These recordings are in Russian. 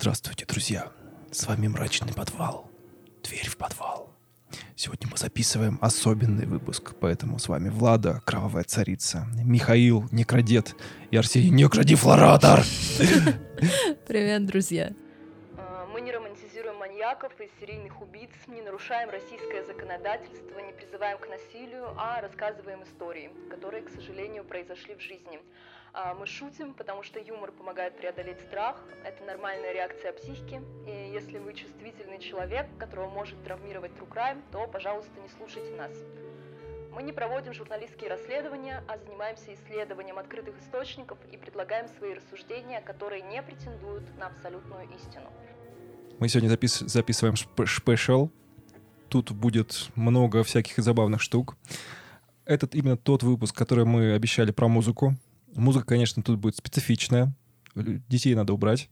Здравствуйте, друзья. С вами «Мрачный подвал». Дверь в подвал. Сегодня мы записываем особенный выпуск, поэтому с вами Влада, Кровавая Царица, Михаил, Некродед и Арсений, Некродифлоратор. Привет, друзья. А, Мы не романтизируем маньяков и серийных убийц, не нарушаем российское законодательство, не призываем к насилию, а рассказываем истории, которые, к сожалению, произошли в жизни. А, Мы шутим, потому что юмор помогает преодолеть страх, это нормальная реакция психики, и если вы чувствительный человек, которого может травмировать true crime, то, пожалуйста, не слушайте нас. Мы не проводим журналистские расследования, а занимаемся исследованием открытых источников и предлагаем свои рассуждения, которые не претендуют на абсолютную истину. Мы сегодня запис- записываем спешл. Тут будет много всяких забавных штук. Этот именно тот выпуск, который мы обещали про музыку. Музыка, конечно, тут будет специфичная. Детей надо убрать.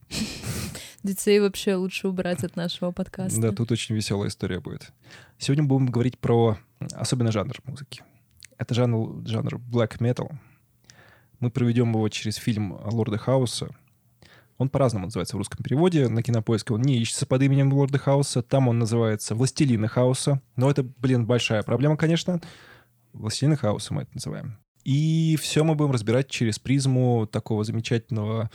Детей вообще лучше убрать от нашего подкаста. Да, тут очень веселая история будет. Сегодня будем говорить про особенный жанр музыки. Это жанр, жанр black metal. Мы проведем его через фильм Лорда Хауса. Он по-разному называется в русском переводе. На кинопоиске он не ищется под именем Лорда Хауса. Там он называется «Властелины Хауса». Но это, блин, большая проблема, конечно. «Властелины Хауса» мы это называем. И все мы будем разбирать через призму такого замечательного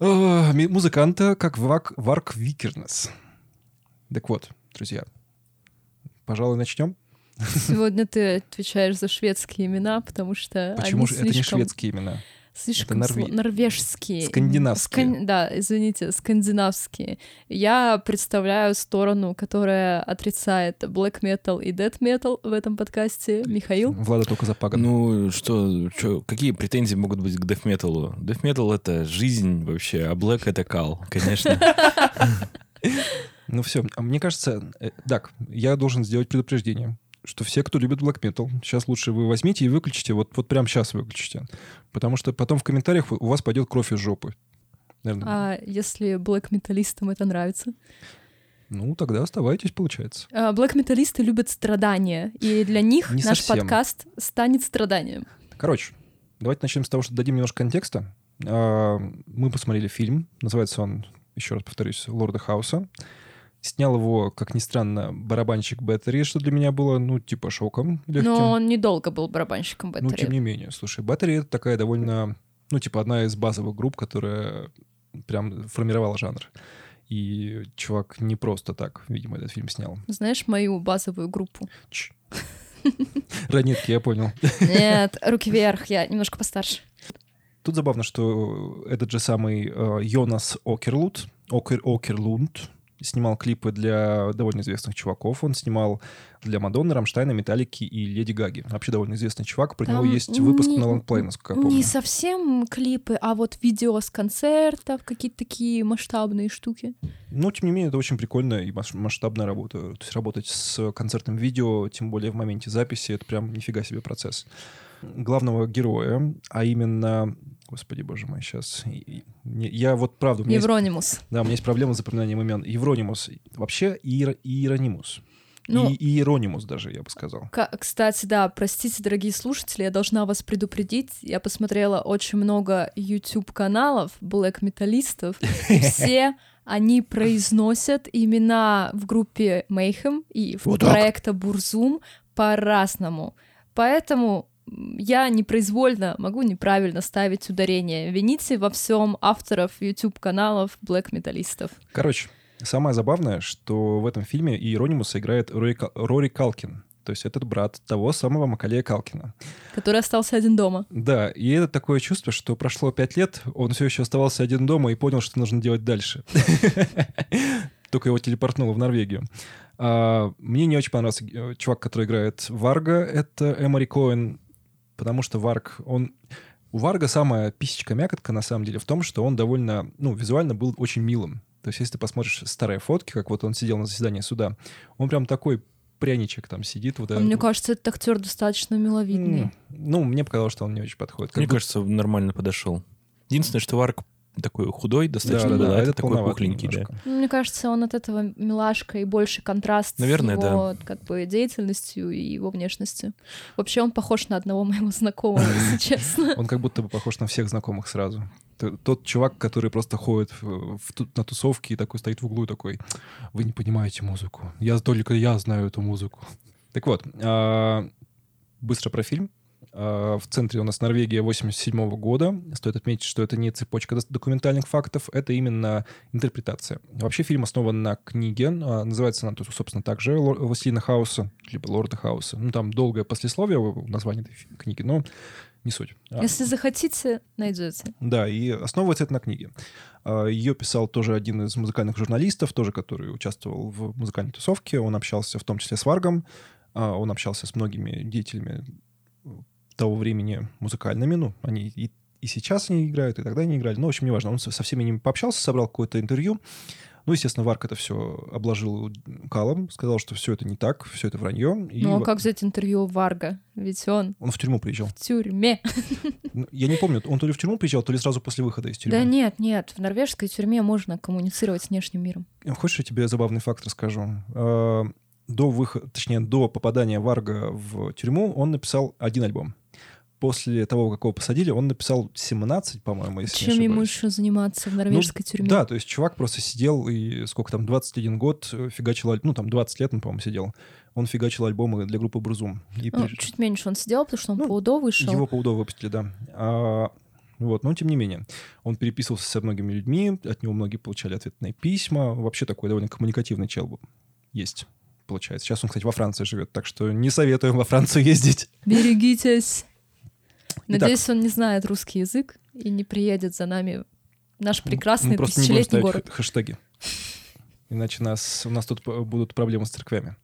э, музыканта, как Вак, Варк Викернес. Так вот, друзья, пожалуй, начнем. Сегодня ты отвечаешь за шведские имена, потому что Почему они же это не шведские имена? Слишком это норве- сло- норвежские. Скандинавские. Скан- Да, извините, скандинавские. Я представляю сторону, которая отрицает black metal и death metal в этом подкасте. Михаил? Влада только запаган. Ну, что, чё, какие претензии могут быть к дефметалу? Дефметал — это жизнь вообще, а блэк — это кал, конечно. Ну все, а мне кажется, э, так, я должен сделать предупреждение, что все, кто любит black metal, сейчас лучше вы возьмите и выключите, вот, вот прямо сейчас выключите. Потому что потом в комментариях у вас пойдет кровь из жопы. Наверное, А если black металлистам это нравится? Ну, тогда оставайтесь, получается. А, Black металлисты любят страдания, и для них Не наш совсем. подкаст станет страданием. Короче, давайте начнем с того, что дадим немножко контекста. А, Мы посмотрели фильм, называется он, еще раз повторюсь, «Лорда Хауса». Снял его, как ни странно, барабанщик Беттери, что для меня было, ну, типа, шоком легким. Но он недолго был барабанщиком Ну, Беттери. тем не менее, слушай, Battery — это такая довольно, ну, типа, одна из базовых групп, которая прям формировала жанр. И чувак не просто так, видимо, этот фильм снял. Знаешь мою базовую группу? Ч. Ранетки, я понял. Нет, руки вверх, я немножко постарше. Тут забавно, что этот же самый э, Йонас Окерлунд, Окер, Окерлунд снимал клипы для довольно известных чуваков. Он снимал для Мадонны, Рамштайна, Металлики и Леди Гаги. Вообще довольно известный чувак. Про него Там есть выпуск не- на лонгплей, насколько я помню. Не совсем клипы, а вот видео с концертов, какие-то такие масштабные штуки. Но, тем не менее, это очень прикольная и масштабная работа. То есть работать с концертным видео, тем более в моменте записи, это прям нифига себе процесс. Главного героя, а именно... Господи, боже мой, сейчас... Я вот правда... Меня есть, Евронимус. да, у меня есть проблема с запоминанием имен. Евронимус. Вообще Иер- Иеронимус. Ну, И Иеронимус даже, я бы сказал. Ка- Кстати, да, простите, дорогие слушатели, я должна вас предупредить. Я посмотрела очень много YouTube-каналов блэк-металлистов, и все они произносят имена в группе Mayhem и в Вот проекта Бурзум по-разному. Поэтому я непроизвольно могу неправильно ставить ударение. Вините во всем авторов YouTube-каналов блэк-металлистов. Короче, самое забавное, что в этом фильме Иеронимуса играет Рори, Рори Калкин. То есть этот брат того самого Макалея Калкина. который остался один дома. Да, и это такое чувство, что прошло пять лет, он все еще оставался один дома и понял, что нужно делать дальше. Только его телепортнуло в Норвегию. А, Мне не очень понравился э, чувак, который играет Варга, это Эмори Коэн, потому что Варг, он... У Варга самая писечка-мякотка, на самом деле, в том, что он довольно, ну, визуально был очень милым. То есть, если ты посмотришь старые фотки, как вот он сидел на заседании суда, он прям такой пряничек там сидит. Вот А этот- Мне кажется, этот актер достаточно миловидный. М, Ну, мне показалось, что он не очень подходит. Как Мне будто- кажется, нормально подошел. Единственное, что Варк такой худой достаточно Да-да-да, был, а а это этот такой пухленький, да. Ну, Мне кажется, он от этого милашка и больше контраст Наверное, с его как бы деятельностью и его внешностью. Вообще он похож на одного моего знакомого, если честно. Он как будто бы похож на всех знакомых сразу. Тот чувак, который просто ходит в- в на тусовке и такой стоит в углу такой, вы не понимаете музыку. Я только я знаю эту музыку. Так вот, а, быстро про фильм. А, В центре у нас Норвегия 87 года. Стоит отметить, что это не цепочка документальных фактов, это именно интерпретация. Вообще фильм основан на книге. а, Называется она, собственно, также «Лор- «Властелина Хауса», либо «Лорда Хауса». Ну, там долгое послесловие в названии этой книги, но не суть. А, Если захотите, найдете. да, и основывается это на книге. А, Ее писал тоже один из музыкальных журналистов, тоже который участвовал в музыкальной тусовке. Он общался в том числе с Варгом, а, он общался с многими деятелями того времени музыкальными. Ну, они и, и сейчас они играют, и тогда они играли. Ну, в общем, неважно. Он со, всеми ними пообщался, собрал какое-то интервью. Ну, естественно, Варк это все обложил калом, сказал, что все это не так, все это вранье. И Ну а как взять интервью Варга? Ведь он он в тюрьму приезжал. в тюрьме. Ну, Я не помню, он то ли в тюрьму приезжал, то ли сразу после выхода из тюрьмы. Да нет, нет, в норвежской тюрьме можно коммуницировать с внешним миром. Хочешь, я тебе забавный факт расскажу? Э, До выхода, точнее, до попадания Варга в тюрьму он написал один альбом. После того, как его посадили, он написал 17, по-моему, если не Чем ему ошибаюсь. еще заниматься в норвежской тюрьме? Да, то есть чувак просто сидел и сколько там, 21 год э, фигачил, ну там 20 лет он, по-моему, сидел. Он фигачил альбомы для группы Брузум. И Ну, при- чуть меньше он сидел, потому что он Ну, по УДО вышел. Его по УДО выпустили, да. А, вот, но тем не менее. Он переписывался со многими людьми, от него многие получали ответные письма. Вообще такой довольно коммуникативный чел был. Есть, получается. Сейчас он, кстати, во Франции живет, так что не советуем во Францию ездить. Берегитесь. Итак. Надеюсь, он не знает русский язык и не приедет за нами наш прекрасный Мы просто тысячелетний город. хэштеги. Иначе нас, у нас тут будут проблемы с церквями.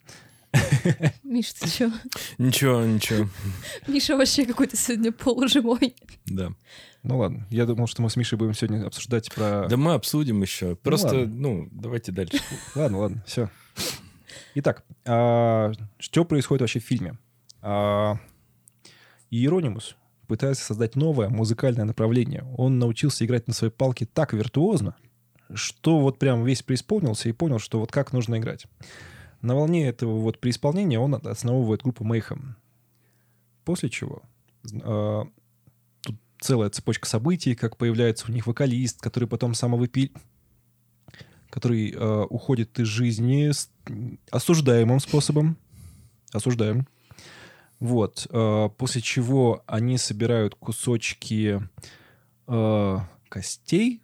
Миш, ты чё? Ничего, ничего, Миша вообще какой-то сегодня полуживой. да. Ну ладно, я думал, что мы с Мишей будем сегодня обсуждать про... Да мы обсудим еще. Просто, ладно. ну, давайте дальше. Ладно, ладно, все. Итак, а, что происходит вообще в фильме? А, Иеронимус пытается создать новое музыкальное направление. Он научился играть на своей палке так виртуозно, что вот прям весь преисполнился и понял, что вот как нужно играть. На волне этого вот преисполнения он основывает группу Mayhem. После чего а, тут целая цепочка событий, как появляется у них вокалист, который потом самовыпи который э, уходит из жизни с осуждаемым способом. Осуждаем. Вот. э, после чего они собирают кусочки э, костей,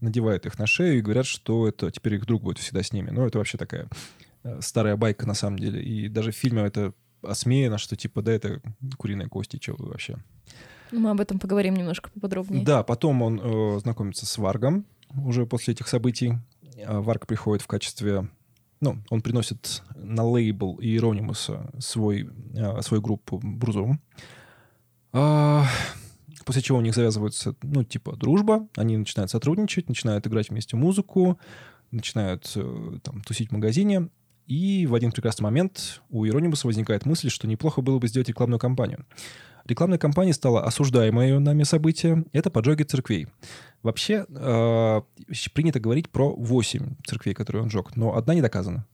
надевают их на шею и говорят, что это теперь их друг будет всегда с ними. Ну, это вообще такая э, старая байка на самом деле. И даже в фильме это осмеяно, что типа, да, это куриные кости, что вы вообще. Мы об этом поговорим немножко поподробнее. Да, потом он э, знакомится с Варгом уже после этих событий. А Варг приходит в качестве... Ну, он приносит на лейбл Иеронимуса свой, э, свою группу Брузум. А, после чего у них завязывается, ну, типа, дружба. Они начинают сотрудничать, начинают играть вместе музыку, начинают э, там тусить в магазине. И в один прекрасный момент у Иеронимуса возникает мысль, что неплохо было бы сделать рекламную кампанию. Рекламной кампанией стало осуждаемое нами событие — это поджоги церквей. Вообще э, принято говорить про 8 церквей, которые он сжег, но одна не доказана.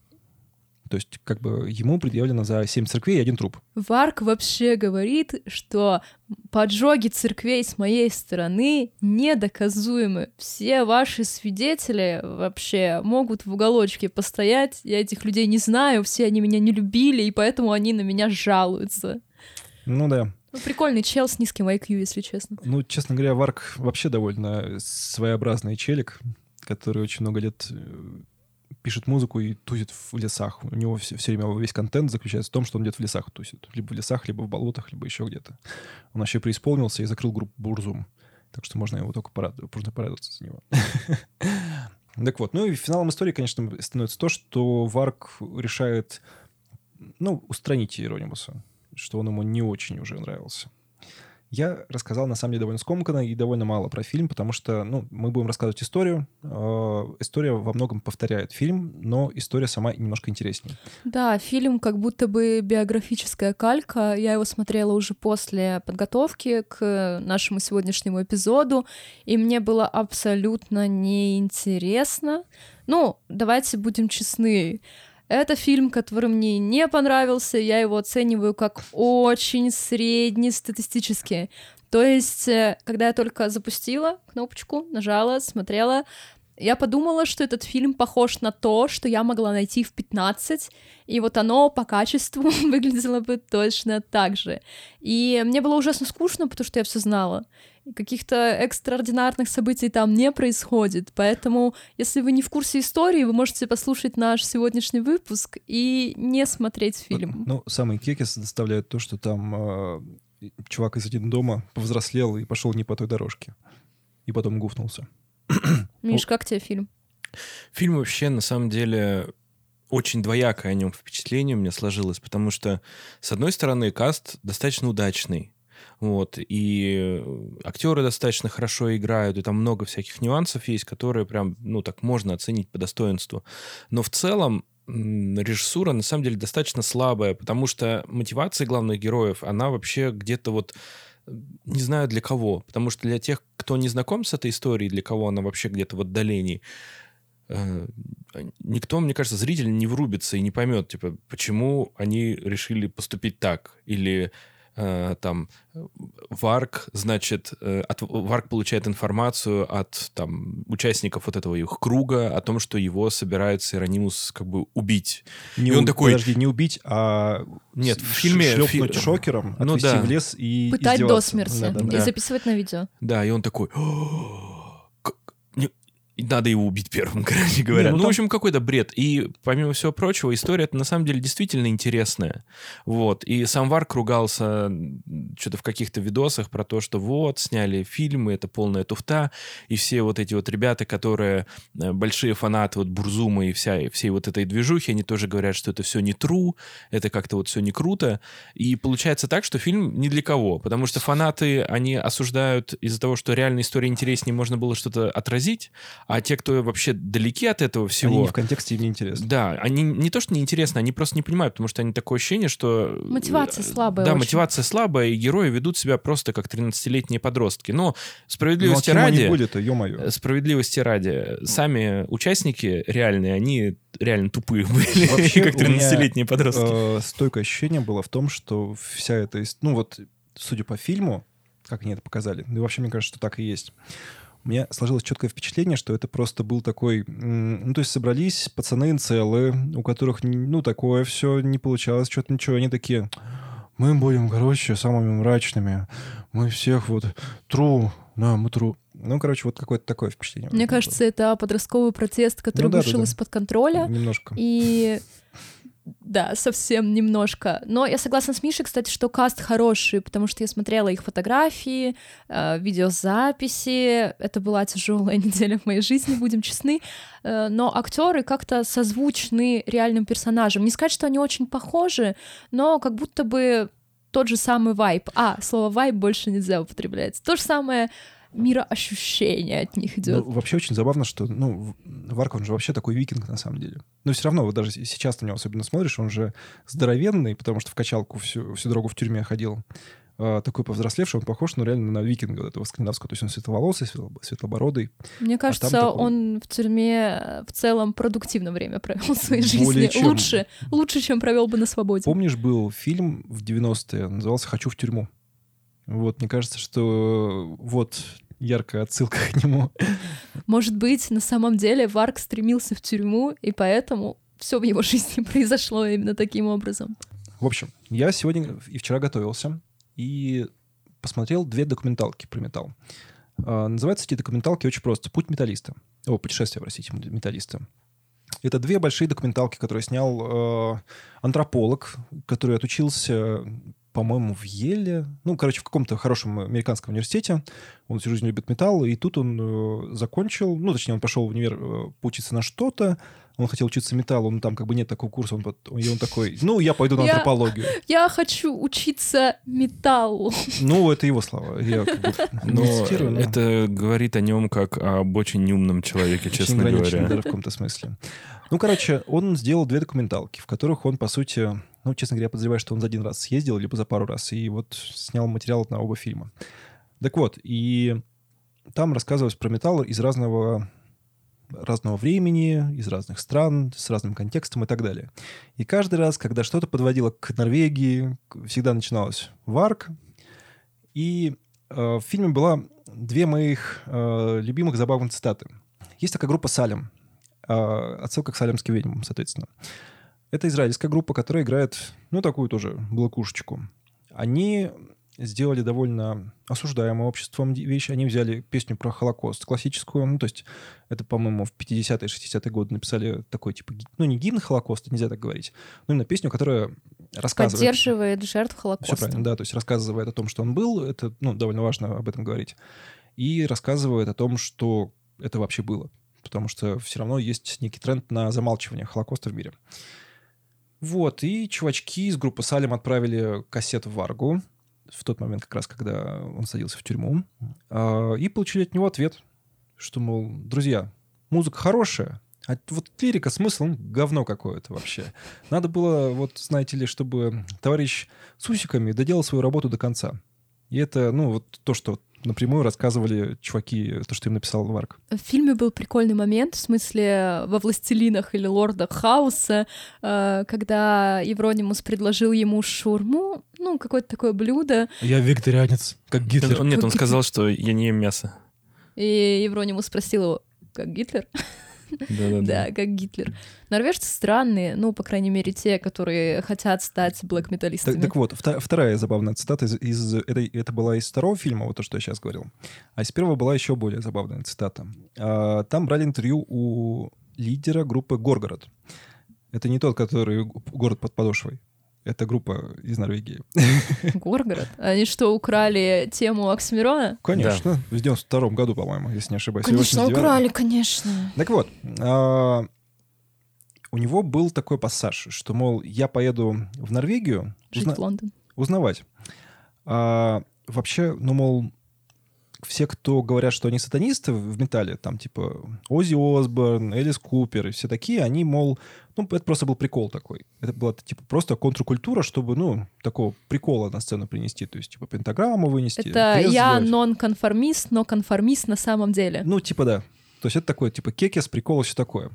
То есть как бы ему предъявлено за 7 церквей и один труп. Варк вообще говорит, что поджоги церквей с моей стороны недоказуемы. Все ваши свидетели вообще могут в уголочке постоять. Я этих людей не знаю, все они меня не любили, и поэтому они на меня жалуются. Ну да. Ну, прикольный чел с низким IQ, если честно. Ну, честно говоря, Варк вообще довольно своеобразный челик, который очень много лет э, пишет музыку и тусит в лесах. У него все, время весь контент заключается в том, что он где-то в лесах тусит. Либо в лесах, либо в болотах, либо еще где-то. Он вообще преисполнился и закрыл группу Бурзум. Так что можно его только порадовать, можно порадоваться за него. Так вот, ну и финалом истории, конечно, становится то, что Варк решает, ну, устранить Иеронимуса, что он ему не очень уже нравился. Я рассказал, на самом деле, довольно скомканно и довольно мало про фильм, потому что, ну, мы будем рассказывать историю. Э, история во многом повторяет фильм, но история сама немножко интереснее. Да, фильм как будто бы биографическая калька. Я его смотрела уже после подготовки к нашему сегодняшнему эпизоду, и мне было абсолютно неинтересно. Ну, давайте будем честны. Это фильм, который мне не понравился, я его оцениваю как очень среднестатистический. То есть, э, когда я только запустила кнопочку, нажала, смотрела, я подумала, что этот фильм похож на то, что я могла найти в 15, и вот оно по качеству выглядело бы точно так же. И мне было ужасно скучно, потому что я все знала каких-то экстраординарных событий там не происходит. Поэтому, если вы не в курсе истории, вы можете послушать наш сегодняшний выпуск и не смотреть фильм. Ну, самый кекис доставляет то, что там э, чувак из один дома повзрослел и пошел не по той дорожке. И потом гуфнулся. Миш, как тебе фильм? Фильм вообще, на самом деле, очень двоякое о нем впечатление у меня сложилось, потому что, с одной стороны, каст достаточно удачный. Вот, и актеры достаточно хорошо играют, и там много всяких нюансов есть, которые прям, ну, так можно оценить по достоинству. Но в целом режиссура на самом деле достаточно слабая, потому что мотивация главных героев, она вообще где-то вот не знаю для кого, потому что для тех, кто не знаком с этой историей, для кого она вообще где-то в отдалении, э, никто, мне кажется, зритель не врубится и не поймет, типа, почему они решили поступить так, или э, там Варк, значит, э, от, Варк получает информацию от там участников вот этого их круга о том, что его собирается Иронимус как бы убить. Не и он у... такой... Подожди, не убить, а Нет, в фильме... Шлепнуть фи- шокером, Ну отвести да. в лес и Пытать до смерти Да, да, да. и записывать на видео. Да, и он такой... «О, как- не- и надо его убить первым, короче говоря. Не, ну, ну в там- общем, какой-то бред. И, помимо всего прочего, история на самом деле действительно интересная. Вот. И сам Варк ругался что-то в каких-то видосах про то, что вот, сняли фильмы, это полная туфта, и все вот эти вот ребята, которые э, большие фанаты вот Бурзума и вся, и всей вот этой движухи, они тоже говорят, что это все не true, это как-то вот все не круто. И получается так, что фильм не для кого, потому что фанаты, они осуждают из-за того, что реальная история интереснее, можно было что-то отразить, а те, кто вообще далеки от этого всего... Они не в контексте, не интересно. Да, они не то, что неинтересно, они просто не понимают, потому что они такое ощущение, что... Мотивация э, слабая Да, очень. мотивация слабая, и герои ведут себя просто как 13-летние подростки. Но Ну, справедливости они ради... были-то, ё-моё? э, Справедливости ради, сами участники реальные, они реально тупые были, Вообще, как у меня, 13-летние подростки. Э, стойкое ощущение было в том, что вся эта... Ну вот, судя по фильму, как они это показали, ну и вообще мне кажется, что так и есть, у меня сложилось четкое впечатление, что это просто был такой... Ну, то есть собрались пацаны целые, у которых, ну, такое все не получалось, что-то ничего. Они такие, мы будем, короче, самыми мрачными. Мы всех вот... Тру, да, мы тру. Ну, короче, вот какое-то такое впечатление. Мне кажется, это подростковый протест, который Ну да, да, вышел да. из-под контроля. Немножко. И да, совсем немножко. Но я согласна с Мишей, кстати, что каст хороший, потому что я смотрела их фотографии, э, видеозаписи. Это была тяжелая неделя в моей жизни, будем честны. Э, но актеры как-то созвучны реальным персонажам. Не сказать, что они очень похожи, но как будто бы тот же самый вайб. А, слово вайб больше нельзя употреблять. То же самое мироощущение от них идет. Ну, вообще очень забавно, что, ну, Варк, он же вообще такой викинг на самом деле. Но все равно, вот даже сейчас на него особенно смотришь, он же здоровенный, потому что в качалку всю, всю дорогу в тюрьме ходил. А, такой повзрослевший, он похож, ну, реально на викинга вот этого скандинавского. То есть он светловолосый, светло- светлобородый. Мне кажется, такой- он в тюрьме э, в целом продуктивно время провел в своей Более жизни. чем. Лучше, лучше, чем провел бы на свободе. Помнишь, был фильм в 90-е, назывался «Хочу в тюрьму». Вот, мне кажется, что вот яркая отсылка к нему. Может быть, на самом деле Варк стремился в тюрьму, и поэтому все в его жизни произошло именно таким образом. В общем, я сегодня и вчера готовился и посмотрел две документалки про металл. А, Называются эти документалки очень просто. «Путь металлиста». О, «Путешествие, простите, металлиста». Это две большие документалки, которые снял э, антрополог, который отучился по-моему, в Еле, ну, короче, в каком-то хорошем американском университете. Он всю жизнь любит металл, и тут он э, закончил, ну, точнее, он пошел в универ э, поучиться на что-то, он хотел учиться металлу, но там как бы нет такого курса, он, и он такой, ну, я пойду на Я- антропологию. Я хочу учиться металлу. Ну, это его слова. Я как бы Но не цитирую, но это говорит о нем как об очень умном человеке, очень честно ограниченный говоря. даже в каком-то смысле. Ну, короче, он сделал две документалки, в которых он, по сути, ну, честно говоря, я подозреваю, что он за один раз съездил, либо за пару раз, и вот снял материал на оба фильма. Так вот, и там рассказывалось про металл из разного разного времени, из разных стран, с разным контекстом и так далее. И каждый раз, когда что-то подводило к Норвегии, всегда начиналось варк. И э, в фильме была две моих э, любимых забавных цитаты. Есть такая группа «Салем». Э, отсылка к «Салемским ведьмам», соответственно. Это израильская группа, которая играет, ну, такую тоже блокушечку. Они сделали довольно осуждаемую обществом вещь. Они взяли песню про Холокост классическую. Ну, то есть это, по-моему, в 50-е, 60-е годы написали такой, типа, ну, не гимн Холокоста, нельзя так говорить, но именно песню, которая рассказывает... Поддерживает жертв Все Холокоста. правильно, да, то есть рассказывает о том, что он был, это, ну, довольно важно об этом говорить, и рассказывает о том, что это вообще было, потому что все равно есть некий тренд на замалчивание Холокоста в мире. Вот, и чувачки из группы Салем отправили кассету в Варгу в тот момент, как раз, когда он садился в тюрьму, а, и получили от него ответ, что, мол, друзья, музыка хорошая, а вот лирика, смысл, ну, говно какое-то вообще. Надо было, вот, знаете ли, чтобы товарищ с усиками доделал свою работу до конца. И это, ну, вот то, что напрямую рассказывали чуваки, то, что им написал Варк. В фильме был прикольный момент, в смысле, во «Властелинах» или «Лордах Хауса», э, когда Евронимус предложил ему шурму, ну, какое-то такое блюдо, Я вегетарианец, как Гитлер. Он- Нет, он сказал, что я не ем мясо. и Евронимус спросил его, как Гитлер? Да, как Гитлер. Норвежцы странные, ну, по крайней мере, те, которые хотят стать блэк-металлистами. так вот, вторая забавная цитата из, из этой, это была из второго фильма, вот то, что я сейчас говорил. А из первого была еще более забавная цитата. А, там брали интервью у лидера группы Горгород. Это не тот, который город под подошвой. Это группа из Норвегии. Горгород. Они что, украли тему Оксимирона? Конечно, в 92 году, по-моему, если не ошибаюсь. Конечно, 89-м. украли, конечно. Так вот, а, у него был такой пассаж, что, мол, я поеду в Норвегию Жить узна- в Лондон. узнавать. А, вообще, ну, мол, все, кто говорят, что они сатанисты в металле, там, типа, Оззи Осборн, Элис Купер и все такие, они, мол, ну, это просто был прикол такой. Это была, типа, просто контркультура, чтобы, ну, такого прикола на сцену принести. То есть, типа, пентаграмму вынести. Это я нон-конформист, но конформист на самом деле. Ну, типа, да. То есть это такое, типа, кекес, прикол, все такое.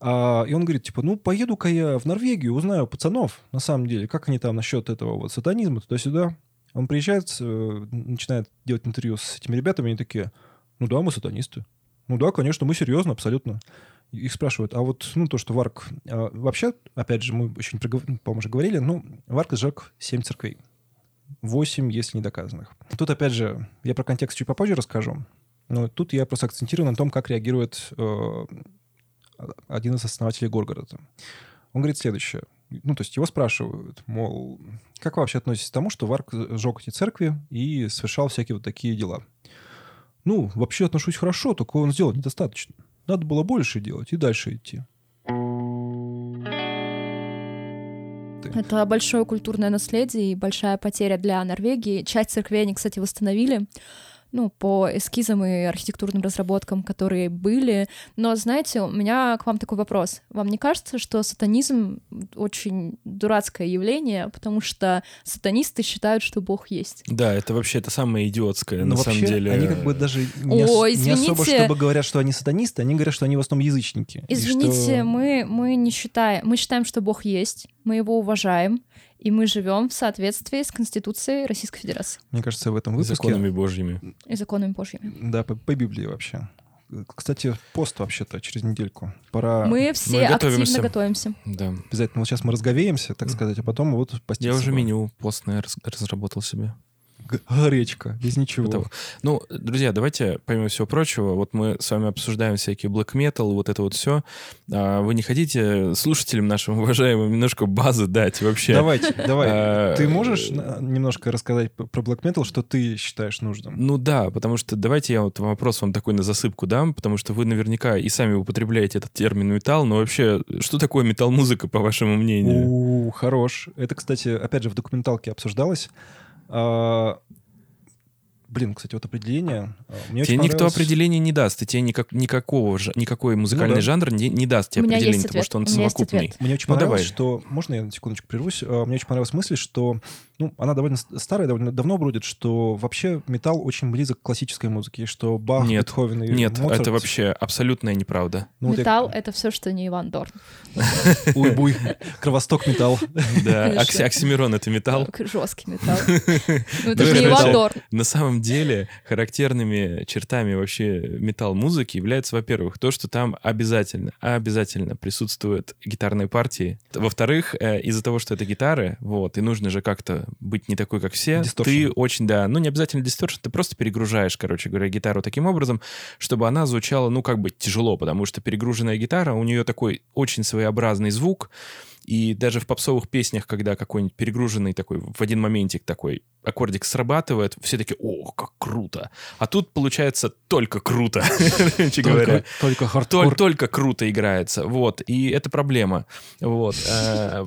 А, и он говорит, типа, ну, поеду-ка я в Норвегию, узнаю пацанов, на самом деле, как они там насчет этого вот сатанизма, туда-сюда. Он приезжает, э, начинает делать интервью с этими ребятами, они такие, ну да, мы сатанисты. Ну да, конечно, мы серьезно, абсолютно. Их спрашивают, а вот, ну, то, что Варк... а, вообще, опять же, мы еще не, пригов- ну, по-моему, уже говорили, ну, Варк сжег семь церквей. Восемь, если не доказанных. Тут, опять же, я про контекст чуть попозже расскажу. Но тут я просто акцентирую на том, как реагирует э, один из основателей Горгорода. Он говорит следующее. Ну, то есть его спрашивают, мол, как вы вообще относитесь к тому, что Варк сжег эти церкви и совершал всякие вот такие дела? Ну, вообще отношусь хорошо, только он сделал недостаточно. Надо было больше делать и дальше идти. Это большое культурное наследие и большая потеря для Норвегии. Часть церквей они, кстати, восстановили. Ну, по эскизам и архитектурным разработкам, которые были. Но, знаете, у меня к вам такой вопрос. Вам не кажется, что сатанизм очень дурацкое явление, потому что сатанисты считают, что Бог есть? Да, это вообще это самое идиотское, Но на самом деле. они как бы даже не, ос- О, не особо, чтобы говорят, что они сатанисты, они говорят, что они в основном язычники. Извините, что- мы, мы не считаем, мы считаем, что Бог есть, мы его уважаем, и мы живем в соответствии с Конституцией Российской Федерации Мне кажется, в этом выпуске... законами божьими. и законами Божьими. Да, по, по Библии вообще. Кстати, пост вообще-то через недельку. Пора... Мы все готовимся. активно готовимся. Да. Обязательно. Вот сейчас мы разговеемся, так сказать, а потом вот поститься. Я уже меню постное раз- разработал себе. Г- гречка, без ничего. Этого. Ну, друзья, давайте, помимо всего прочего, вот мы с вами обсуждаем всякие black metal, вот это вот все. А вы не хотите слушателям нашим уважаемым немножко базы дать вообще? Давайте, давай. А, Ты можешь на- немножко рассказать про Black Metal, что ты считаешь нужным? Ну да, потому что давайте я вот вопрос вам такой на засыпку дам, потому что вы наверняка и сами употребляете этот термин металл, но вообще, что такое металл-музыка, по вашему мнению? У, хорош. Это, кстати, опять же, в документалке обсуждалось. А, Блин, кстати, вот определение. а, Мне Тебе никто определения не даст, и тебе никак, никакого, никакой музыкальный Ну да. жанр не, не даст тебе определение, потому что он у меня есть совокупный. ответ. Мне очень Ну, понравилось, давай. что... Можно я на секундочку прервусь? А, Мне очень понравилась мысль, что... Ну, она довольно старая, довольно давно бродит, что вообще металл очень близок к классической музыке, что Бах, Нет, Бетховен и Нет, Моцарт... это вообще абсолютная неправда. ну, вот я- Металл — это все, что не Иван Дорн. Уй-буй, кровосток металл. Да, Оксимирон — это металл. Жесткий металл. Ну, это же не Иван металл. Дорн. На самом деле характерными чертами вообще металл-музыки является, во-первых, то, что там обязательно, обязательно присутствуют гитарные партии. Во-вторых, э, из-за того, что это гитары, вот, и нужно же как-то быть не такой, как все, Дисторшн. ты очень, да, ну не обязательно дисторшн, ты просто перегружаешь, короче говоря, гитару таким образом, чтобы она звучала, ну как бы тяжело, потому что перегруженная гитара, у нее такой очень своеобразный звук, и даже в попсовых песнях, когда какой-нибудь перегруженный такой в один моментик такой аккордик срабатывает, все такие, о, как круто. А тут получается только круто, короче говоря. Только, только Тол- хардкор. Только круто играется, вот, и это проблема, вот. Э,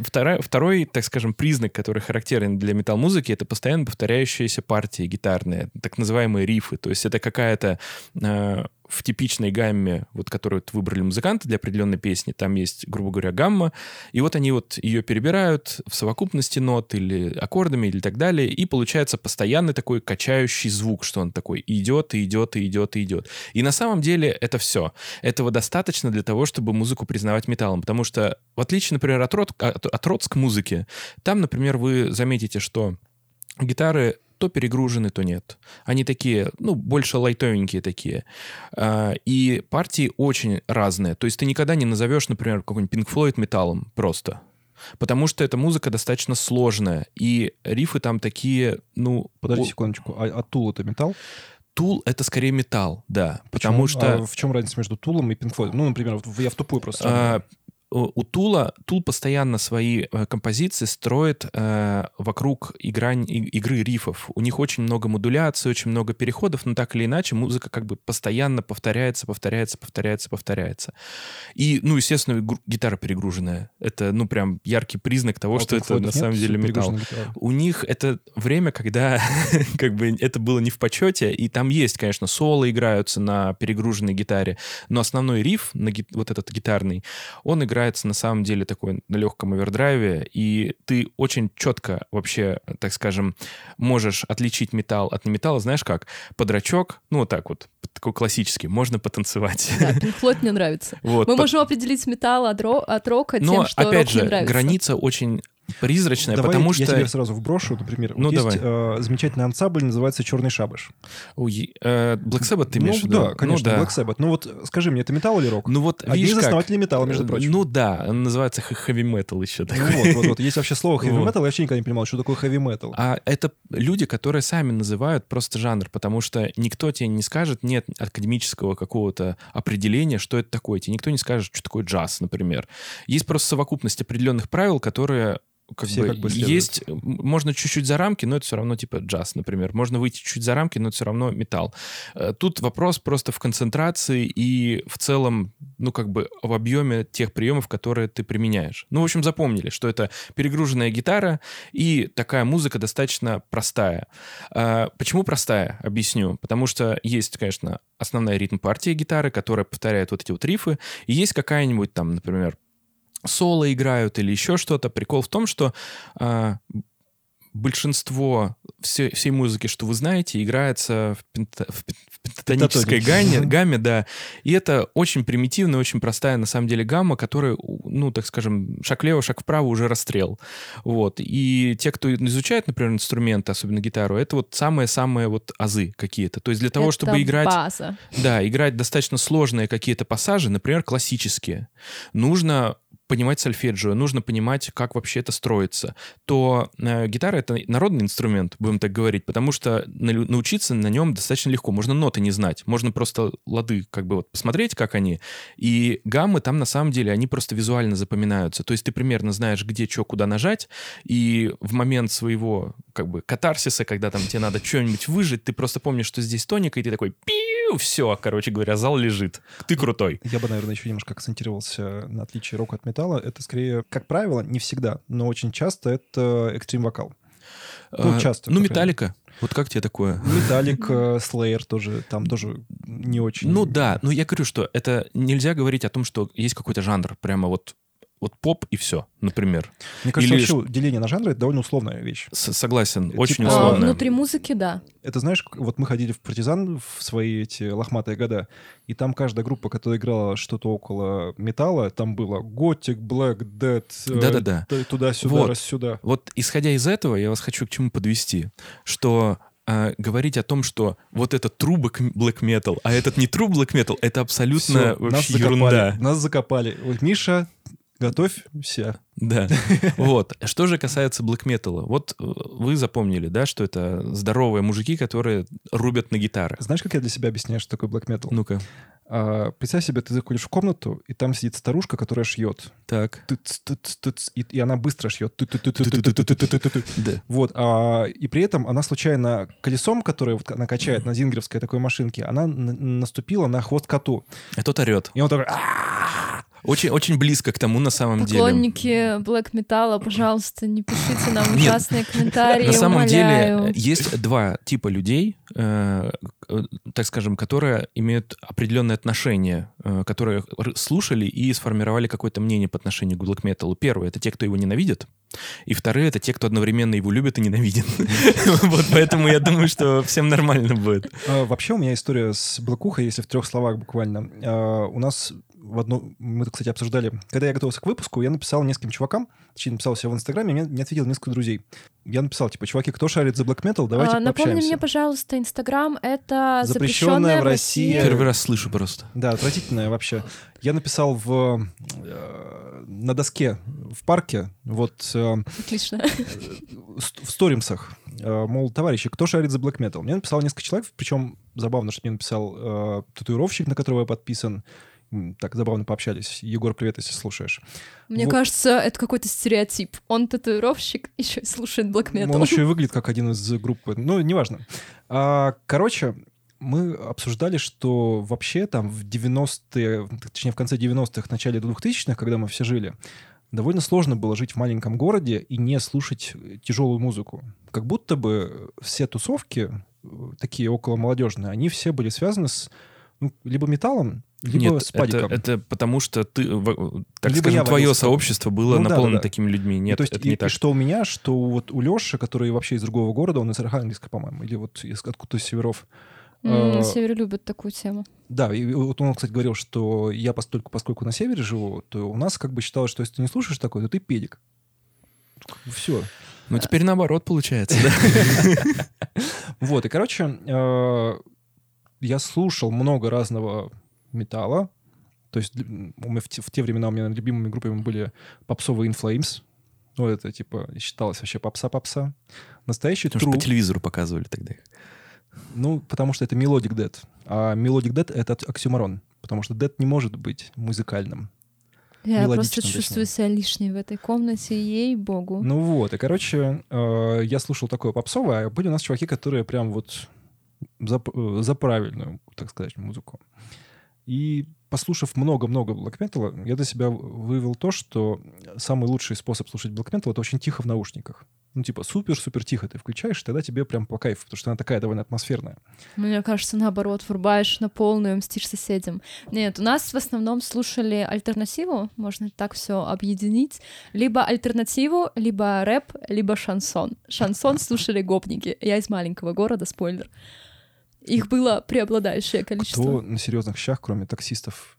Второй, второй, так скажем, признак, который характерен для метал-музыки, это постоянно повторяющиеся партии гитарные, так называемые рифы, то есть это какая-то э, в типичной гамме, вот которую вот выбрали музыканты для определенной песни, там есть, грубо говоря, гамма, и вот они вот ее перебирают в совокупности нот или аккордами или так далее, и получается постоянный такой качающий звук, что он такой идет и идет и идет и идет. И на самом деле это все. Этого достаточно для того, чтобы музыку признавать металлом, потому что в отличие, например, от, рот, от, от ротск музыки, там, например, вы заметите, что гитары то перегружены, то нет. Они такие, ну, больше лайтовенькие такие. А, И партии очень разные. То есть ты никогда не назовешь, например, какой-нибудь Pink Floyd металлом просто. Потому что эта музыка достаточно сложная. И рифы там такие, ну... Подожди секундочку. А, а Тул это металл? Тул — это скорее металл, да. Потому Почему? что... А в чем разница между Тулом и Pink Floyd? Ну, например, я в тупую просто. А. у у Тула, Тул постоянно свои э, композиции строит э, вокруг игра, и- игры рифов. У них очень много модуляций, очень много переходов, но так или иначе музыка как бы постоянно повторяется, повторяется, повторяется, повторяется. И, ну, естественно, гитара перегруженная. Это, ну, прям яркий признак того, А что это на нет самом деле металл. У них это время, когда как бы это было не в почете, и там есть, конечно, соло играются на перегруженной гитаре, но основной риф, на вот этот гитарный, он играется на самом деле такой на легком овердрайве, и ты очень четко вообще, так скажем, можешь отличить металл от неметалла, знаешь как? Подрачок, ну вот так вот, такой классический, можно потанцевать. Да, Floyd мне нравится. Вот, Мы по- можем определить металл от, ро- от рока тем, Но, что опять рок же, нравится. граница очень призрачная, Давай потому я что... тебе сразу вброшу, например. Ну, вот есть давай. э, замечательный ансамбль, называется «Черный шабаш». Ой, э, Black Sabbath ты ну, имеешь в виду? да, конечно, ну, да. Black Sabbath. Ну вот скажи мне, это металл или рок? Ну вот, Одни из как? основателей металла, между Э, прочим. Ну да, он называется хэви метал еще Ну такой. вот, вот, вот. Есть вообще слово heavy metal, я вообще никогда не понимал, что такое heavy metal. А это люди, которые сами называют просто жанр, потому что никто тебе не скажет, нет академического какого-то определения, что это такое. Тебе никто не скажет, что такое джаз, например. Есть просто совокупность определенных правил, которые как Все бы, как бы следуют. есть, можно чуть-чуть за рамки, но это все равно типа джаз, например. Можно выйти чуть за рамки, но это все равно металл. Э, Тут вопрос просто в концентрации и в целом, ну как бы в объеме тех приемов, которые ты применяешь. Ну, в общем, запомнили, что это перегруженная гитара и такая музыка достаточно простая. А, Почему простая? Объясню. Потому что есть, конечно, основная ритм-партия гитары, которая повторяет вот эти вот рифы, и есть какая-нибудь там, например, соло играют или еще что-то. Прикол в том, что а, большинство всей, всей музыки, что вы знаете, играется в, пента- в в пентатонической гамме, гамме, да. И это очень примитивная, очень простая на самом деле гамма, которая, ну, так скажем, шаг влево, шаг вправо уже расстрел. Вот. И те, кто изучает, например, инструменты, особенно гитару, это вот самые-самые вот азы какие-то. То есть для того, Это чтобы играть... база. Да, играть достаточно сложные какие-то пассажи, например, классические, нужно понимать сольфеджио, нужно понимать, как вообще это строится, то э, гитара — это народный инструмент, будем так говорить, потому что на- научиться на нем достаточно легко. Можно ноты не знать, можно просто лады как бы вот посмотреть, как они, и гаммы там на самом деле, они просто визуально запоминаются. То есть ты примерно знаешь, где что, куда нажать, и в момент своего как бы катарсиса, когда там тебе надо что-нибудь выжить, ты просто помнишь, что здесь тоника, и ты такой пиу, все, короче говоря, зал лежит. Ты крутой. Я бы, наверное, еще немножко акцентировался на отличие рока от металла. Это скорее, как правило, не всегда, но очень часто это экстрим вокал. Ну, А, часто, Ну, Металлика. Вот как тебе такое? Металлик, Slayer тоже, там тоже не очень. Ну да, но я говорю, что это нельзя говорить о том, что есть какой-то жанр, прямо вот, вот поп и все, например. Мне кажется, или вообще деление на жанры — это довольно условная вещь. С- согласен, Типа, очень А, А, условно. внутри музыки, да. Это знаешь, вот мы ходили в «Партизан» в свои эти лохматые года, и там каждая группа, которая играла что-то около металла, там было готик, блэк, дэд, э, Да-да-да. туда-сюда, Вот. раз-сюда. Вот исходя из этого, я вас хочу к чему подвести, что э, говорить о том, что вот это true black metal, а этот не true black metal, это абсолютно нас вообще закопали, ерунда. Нас закопали. Вот, Миша, Готовься. Да. Вот. Что же касается блэк металла. Вот вы запомнили, да, что это здоровые мужики, которые рубят на гитары. Знаешь, как я для себя объясняю, что такое блэк метал? Ну-ка. А, представь себе, ты заходишь в комнату, и там сидит старушка, которая шьет. Так. Тыц, тыц, тыц, и, и она быстро шьет. Да. Вот. А, и при этом она случайно колесом, которое вот она качает на зингеровской такой машинке, она наступила на хвост коту. И тот орет. И он такой... Очень, очень близко к тому на самом деле. Поклонники Black Metal, пожалуйста, не пишите нам Нет, ужасные комментарии, На самом умоляю. деле есть два типа людей, э, э, так скажем, которые имеют определенное отношение, э, которые слушали и сформировали какое-то мнение по отношению к black metal. Первый — это те, кто его ненавидит, и вторые — это те, кто одновременно его любит и ненавидит. Вот поэтому я думаю, что всем нормально будет. А, Вообще у меня история с Блэкухой, если в трех словах буквально. А, У нас в одно... Мы, кстати, обсуждали... Когда я готовился к выпуску, я написал нескольким чувакам, точнее, написал себе в Инстаграме, мне не ответил несколько друзей. Я написал, типа, чуваки, кто шарит за Black Metal, давайте А, Напомни мне, пожалуйста, Инстаграм — это Запрещенная запрещенная в России-. Первый раз слышу просто. Да, отвратительное вообще. Я написал в, э, на доске в парке, вот э, Отлично. ст- в сторимсах, э, мол, товарищи, кто шарит за Black Metal? Мне написало несколько человек, причем забавно, что мне написал э, татуировщик, на которого я подписан. Так забавно пообщались. Егор, привет, если слушаешь. Мне Вот. кажется, это какой-то стереотип. Он татуировщик, еще и слушает Black Metal. Он еще и выглядит как один из группы. Ну, неважно. А, короче, мы обсуждали, что вообще там в 90-е, точнее, в конце 90-х, начале 2000-х, когда мы все жили, довольно сложно было жить в маленьком городе и не слушать тяжелую музыку. Как будто бы все тусовки, э, такие около молодежные, они все были связаны с ну, либо металлом, либо Нет, с это, падиком. это потому что ты, так Либо скажем, твое сообщество было Ну да, наполнено да, да. такими людьми. Нет, то есть это и, не и так. что у меня, что вот у Леши, который вообще из другого города, он из Архангельска, по-моему, или вот из откуда-то из Северов. М, На севере любят такую тему. Да, и вот он, кстати, говорил, что я постольку, поскольку на севере живу, то у нас как бы считалось, что если ты не слушаешь такое, то ты педик. Все. Ну, теперь наоборот получается, да? Вот, и, короче, э, я слушал много разного металла. То есть м, у меня в те, времена у меня любимыми группами были попсовые In Flames. Ну, это, типа, считалось вообще попса-попса. Настоящий Потому что по true. телевизору показывали тогда. их. Ну, потому что это Melodic Dead. А Melodic Dead — это оксюмарон. Потому что Dead не может быть музыкальным. Я просто чувствую себя лишней в этой комнате, ей-богу. Ну вот, и, короче, э, я слушал такое попсовое, а были у нас чуваки, которые прям вот за, э, за правильную, так сказать, музыку. И послушав много-много metal, я для себя вывел то, что самый лучший способ слушать metal — это очень тихо в наушниках. Ну, типа, супер-супер тихо ты включаешь, тогда тебе прям по кайфу, потому что она такая довольно атмосферная. Мне кажется, наоборот, врубаешь на полную, мстишь соседям. Нет, у нас в основном слушали альтернативу, можно так все объединить. Либо альтернативу, либо рэп, либо шансон. Шансон слушали гопники. Я из маленького города, спойлер. Их было преобладающее количество. Кто на серьезных щах, кроме таксистов?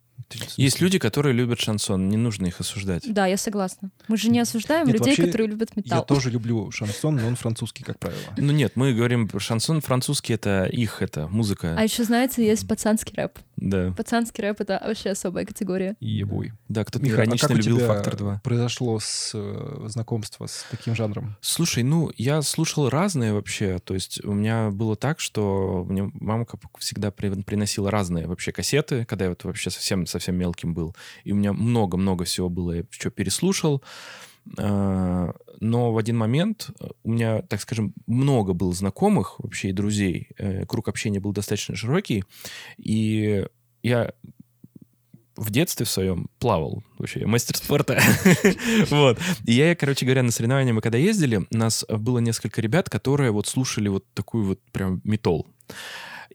Есть люди, которые любят шансон, не нужно их осуждать. Да, я согласна. Мы же не осуждаем Нет, людей, вообще, которые любят Я металл. тоже люблю шансон, но он французский, как правило. Ну нет, мы говорим про шансон французский, это их, это музыка. А еще, знаете, есть пацанский рэп. Да. Пацанский рэп — это вообще особая категория. Ебой. Да, кто-то Миха, а как любил «Фактор 2». произошло с э, знакомство с таким жанром? Слушай, ну, я слушал разные вообще. То есть у меня было так, что мне мама как всегда при- приносила разные вообще кассеты, когда я вот вообще совсем, совсем мелким был. И у меня много-много всего было, я что переслушал. А, Но в один момент у меня, так скажем, много было знакомых вообще и друзей. Э, Круг общения был достаточно широкий. И я в детстве в своем плавал. Вообще, я мастер спорта. вот. И я, короче говоря, на соревнования мы когда ездили, у нас было несколько ребят, которые вот слушали вот такую вот прям метал.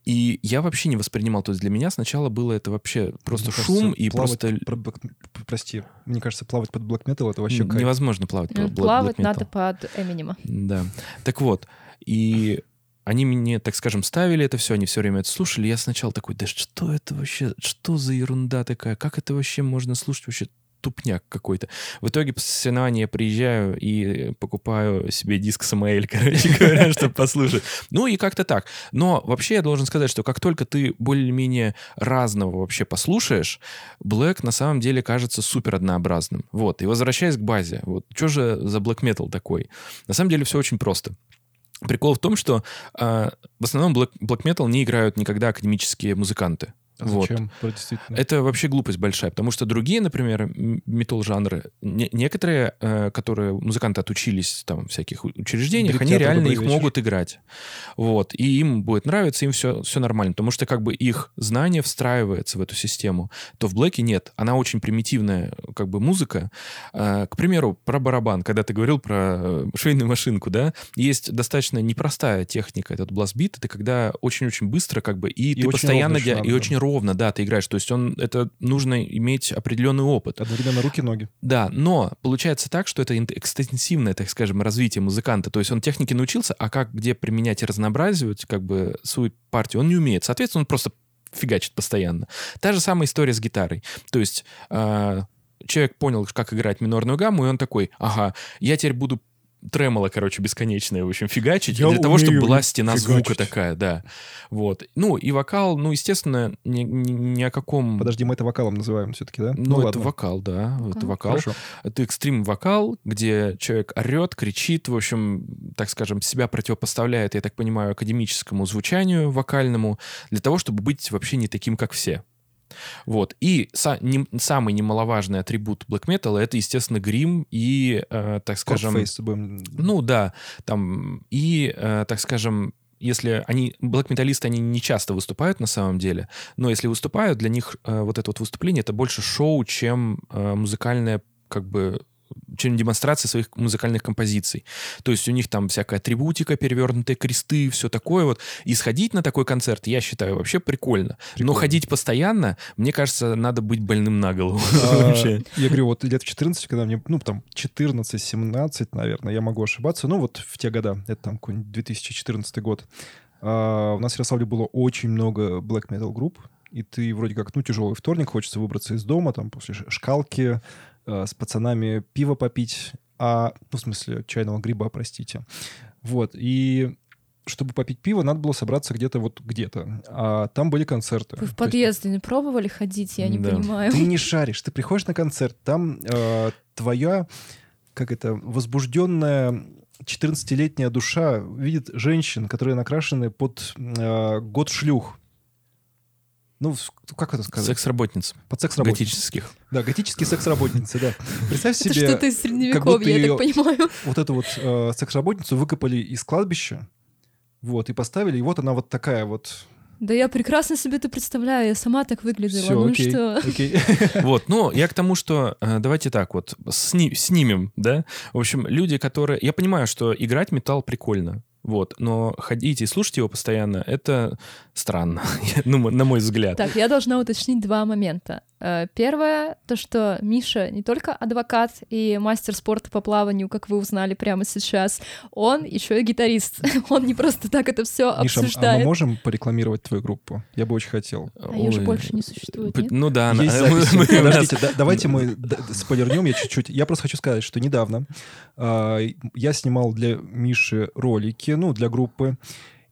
И я вообще не воспринимал. То есть для меня сначала было это вообще просто Мне кажется, шум и плавать просто... под блэк- п- Прости, мне кажется, плавать под блэк метал это вообще кайф. невозможно плавать. Под black Плавать metal. надо под Эминема. Да. Так вот, и они мне, так скажем, ставили это все, они все время это слушали. Я сначала такой, да что это вообще, что за ерунда такая? Как это вообще можно слушать? Вообще тупняк какой-то. В итоге после соревнования я приезжаю и покупаю себе диск Самаэль, короче говоря, чтобы послушать. Ну и как-то так. Но вообще я должен сказать, что как только ты более-менее разного вообще послушаешь, Black на самом деле кажется супер однообразным. Вот. И возвращаясь к базе, вот что же за Black Metal такой? На самом деле все очень просто. Прикол в том, что э, в основном Black, Black Metal не играют никогда академические музыканты. А Вот. Зачем? Это вообще глупость большая, потому что другие, например, метал-жанры, не- некоторые, э, которые музыканты отучились там всяких учреждениях, Брит они реально их вечер. могут играть. Вот. И им будет нравиться, им все, все нормально, потому что как бы их знание встраивается в эту систему. То в Блэке нет. Она очень примитивная как бы музыка. Э, К примеру, про барабан, когда ты говорил про э, швейную машинку, да, есть достаточно непростая техника, этот бластбит, это когда очень-очень быстро как бы, и, И ты постоянно, ровно и очень ровно, да, ты играешь. То есть он, это нужно иметь определенный опыт. Одновременно руки-ноги. Да, но получается так, что это экстенсивное, так скажем, развитие музыканта. То есть он технике научился, а как, где применять и разнообразивать как бы свою партию, он не умеет. Соответственно, он просто фигачит постоянно. Та же самая история с гитарой. То есть а, человек понял, как играть минорную гамму, и он такой, ага, я теперь буду тремоло, короче, бесконечное, в общем, фигачить, Я для того, чтобы была стена звука фигачить. такая, да. Вот. Ну, и вокал, ну, естественно, ни, ни- ни о каком... Подожди, мы это вокалом называем все-таки, да? Ну, это ладно. вокал, да, это Вокал. вокал. Хорошо. Это экстрим-вокал, где человек орет, кричит, в общем, так скажем, себя противопоставляет, я так понимаю, академическому звучанию вокальному, для того, чтобы быть вообще не таким, как все. Вот. И са- не- самый немаловажный атрибут black metal это, естественно, грим и, э, так скажем... Будем- Ну да, там и, э, так скажем, если они, блэк-металлисты, они не часто выступают на самом деле, но если выступают, для них э, вот это вот выступление это больше шоу, чем э, музыкальное, как бы, чем демонстрация своих музыкальных композиций. То есть у них там всякая атрибутика, перевернутые кресты, все такое вот. И сходить на такой концерт, я считаю, вообще прикольно. Но Прикольно. ходить постоянно, мне кажется, надо быть больным на голову. А. Я говорю, вот лет в 14, когда мне, ну, там, 14-17, наверное, я могу ошибаться, ну, вот в те года, это там какой-нибудь 2014 год, а, у нас в Ярославле было очень много black metal групп, и ты вроде как, ну, тяжелый вторник, хочется выбраться из дома, там, после шкалки, а, с пацанами пиво попить, а, ну, в смысле, чайного гриба, простите. Вот, и чтобы попить пиво, надо было собраться где-то вот где-то. А там были концерты. Вы в То есть подъезде не пробовали ходить? Я не Да. понимаю. ты не шаришь, ты приходишь на концерт, там э, твоя, как это, возбужденная 14-летняя душа видит женщин, которые накрашены под э, год шлюх. Ну, с- как это сказать? Секс-работниц Под секс-работниц. готических. Да, готические секс-работницы, да. Представь Это себе, что-то из как средневековья, я так понимаю. вот эту вот э, секс-работницу выкопали из кладбища, вот, и поставили, и вот она вот такая вот. Да я прекрасно себе это представляю, я сама так выглядела. Все, ну окей, что? окей. Вот, ну, я к тому, что э, давайте так вот, сни- снимем, да? В общем, люди, которые... Я понимаю, что играть металл прикольно, вот, но ходить и слушать его постоянно, это странно, ну, на мой взгляд. Так, я должна уточнить два момента. Э, Первое, то, что Миша не только адвокат и мастер спорта по плаванию, как вы узнали прямо сейчас, он еще и гитарист. Он не просто так это все Миша, а мы обсуждает. можем порекламировать твою группу? Я бы очень хотел. А ее же больше не существует, нет? Ну да, Есть записи. Подождите, да- давайте мы спойлернем я чуть-чуть. Я просто хочу сказать, что недавно а, я снимал для Миши ролики, ну, для группы,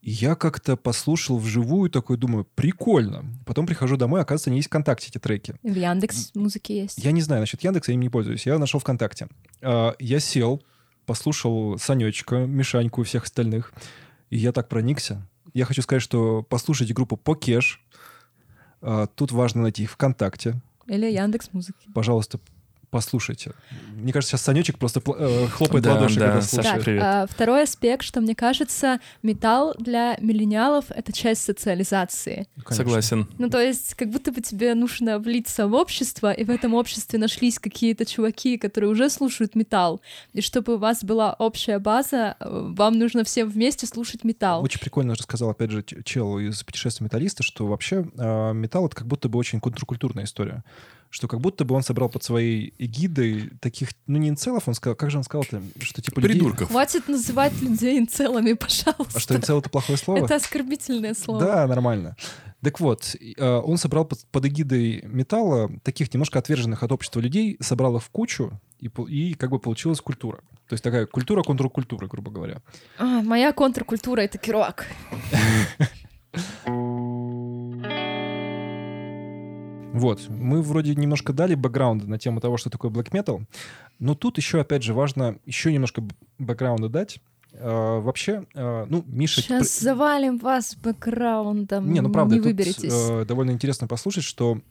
я как-то послушал вживую, такой думаю, прикольно. Потом прихожу домой, оказывается, они есть ВКонтакте, эти треки. В Яндекс музыке есть. Я не знаю насчет Яндекса, я им не пользуюсь. Я нашел ВКонтакте. А, Я сел, послушал Санечка, Мишаньку и всех остальных. И я так проникся. Я хочу сказать, что послушайте группу Покеш. А, Тут важно найти их ВКонтакте. Или Яндекс музыки. Пожалуйста, послушайте. Мне кажется, сейчас Санечек просто э, хлопает Да, ладоши, да, когда слушает. Так, привет. а, второй аспект, что мне кажется, металл для миллениалов — это часть социализации. Конечно. Согласен. Ну, то есть, как будто бы тебе нужно влиться в общество, и в этом обществе нашлись какие-то чуваки, которые уже слушают металл. И чтобы у вас была общая база, э, вам нужно всем вместе слушать металл. Очень прикольно рассказал, опять же, чел из путешествия металлиста, что вообще э, металл — это как будто бы очень контркультурная история. Что как будто бы он собрал под своей эгидой таких, ну, не инцелов, он сказал, как же он сказал-то, что типа людей- Придурков. Хватит называть людей инцелами, пожалуйста. А что инцел — это плохое слово? Это оскорбительное слово. Да, нормально. Так вот, э, он собрал под, под эгидой металла таких немножко отверженных от общества людей, собрал их в кучу, и, и как бы получилась культура. То есть такая культура контркультуры, грубо говоря. А, моя контркультура — это кирок. Вот, мы вроде немножко дали бэкграунда на тему того, что такое black metal, но тут еще, опять же, важно еще немножко бэкграунда дать. Э, вообще, э, ну, Миша... Сейчас завалим вас бэкграундом. Не, ну правда, не тут, выберетесь. э, довольно интересно послушать, что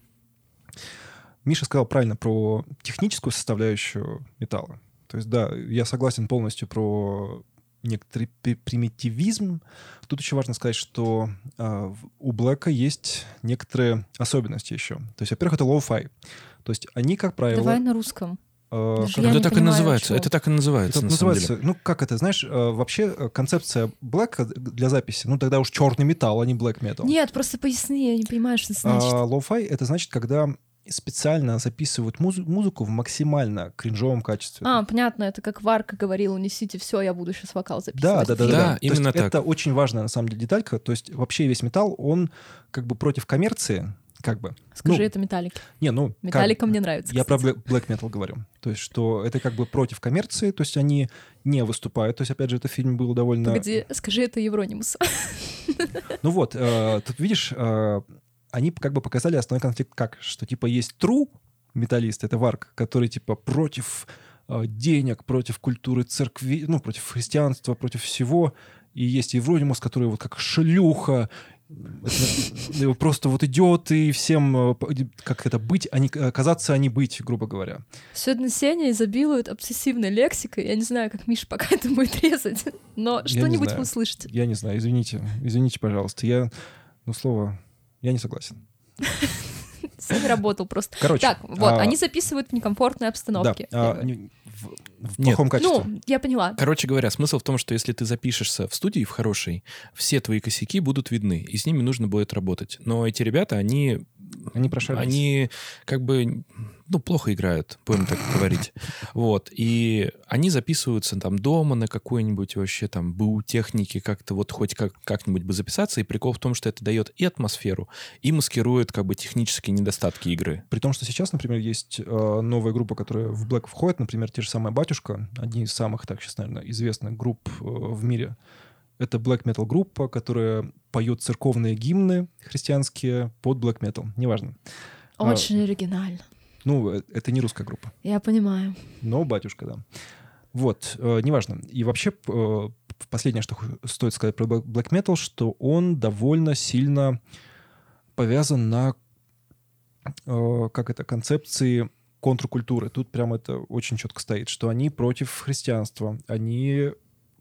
Миша сказал правильно про техническую составляющую металла. То есть, да, я согласен полностью про некоторый примитивизм. Тут еще важно сказать, что э, у Блэка есть некоторые особенности еще. То есть, во-первых, это lo-fi. То есть они, как правило... Давай на русском. э, как- это так и понимаю, называется. чего. Это так и называется, это на самом называется, деле. ну как это, знаешь, э, вообще э, концепция Black для записи, ну тогда уж черный металл, а не black metal. Нет, просто поясни, я не понимаю, что это значит. А, Лоу-фай — это значит, когда специально записывают музы- музыку в максимально кринжовом качестве. А, понятно, это как Варка говорил, унесите все, я буду сейчас вокал записывать. да, да, да, Да, да. Именно так. Это очень важная на самом деле деталька. То есть вообще весь металл, он как бы против коммерции, как бы. Скажи Ну, это Металлик. Не, ну как- Металлика мне нравится. Я про кстати. Black Black Metal говорю. То есть, что это как бы против коммерции, то есть они не выступают. То есть, опять же, этот фильм был довольно... Погоди, скажи это Евронимус. Ну вот, э, тут видишь, э, они как бы показали основной конфликт как, что типа есть true металлист, это Варк, который типа против э, денег, против культуры церкви, ну, против христианства, против всего. И есть Евронимус, который вот как шлюха, это, просто вот идет и всем, э, как это, быть, а не э, казаться, а не быть, грубо говоря. Сегодня Сеня изобилует обсессивной лексикой. Я не знаю, как Миша пока это будет резать, но что-нибудь вы услышите. Я не знаю, извините, извините, пожалуйста. Я, ну, слово, я не согласен. Сеня работал просто. Короче. Так, вот, а, они записывают в некомфортной Да, обстановке. а, Первое. не- в, в Нет. плохом качестве. Ну, я поняла. Короче говоря, смысл в том, что если ты запишешься в студии в хорошей, все твои косяки будут видны, и с ними нужно будет работать. Но эти ребята, они... Они прошарились. Они как бы, ну, плохо играют, будем так говорить. Вот. И они записываются там дома на какой-нибудь вообще там БУ технике, как-то вот хоть как- как-нибудь бы записаться. И прикол в том, что это дает и атмосферу, и маскирует как бы технические недостатки игры. При том, что сейчас, например, есть э, новая группа, которая в Black входит, например, те же самые «Батюшка», одни из самых, так сейчас, наверное, известных групп э, в мире. Это black metal группа, которая поет церковные гимны христианские под black metal. Неважно. А, Очень оригинально. Ну, э, это не русская группа, Я понимаю. но «Батюшка», да. Вот, э, неважно. И вообще, э, последнее, что стоит сказать про black black metal, что он довольно сильно повязан на, э, как это, концепции контркультуры. Тут прям это очень четко стоит, что они против христианства, они,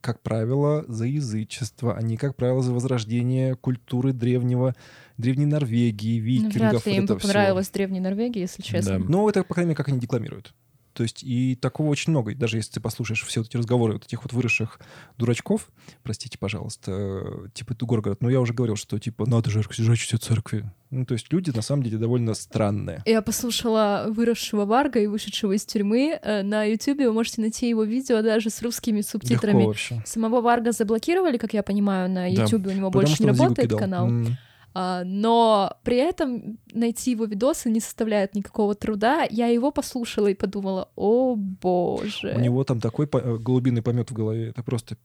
как правило, за язычество, они, как правило, за возрождение культуры древнего, древней Норвегии, Ну, викингов. Вряд ли им бы понравилась Древняя Норвегия, если честно. Да. Ну, это, по крайней мере, как они декламируют. То есть и такого очень много. И даже если ты послушаешь все вот эти разговоры вот этих вот выросших дурачков, простите, пожалуйста, э, типа Тугор говорят, ну я уже говорил, что типа надо же сжечь все церкви. Ну, то есть люди на самом деле довольно странные. Я послушала выросшего Варга и вышедшего из тюрьмы. Э, На Ютубе вы можете найти его видео даже с русскими Легко субтитрами. вообще. Самого Варга заблокировали, как я понимаю, на Да. Ютубе. У него больше не работает канал. М. А, но при этом найти его видосы не составляет никакого труда. Я его послушала и подумала, о боже. У него там такой по- э, голубиный помет в голове. Это просто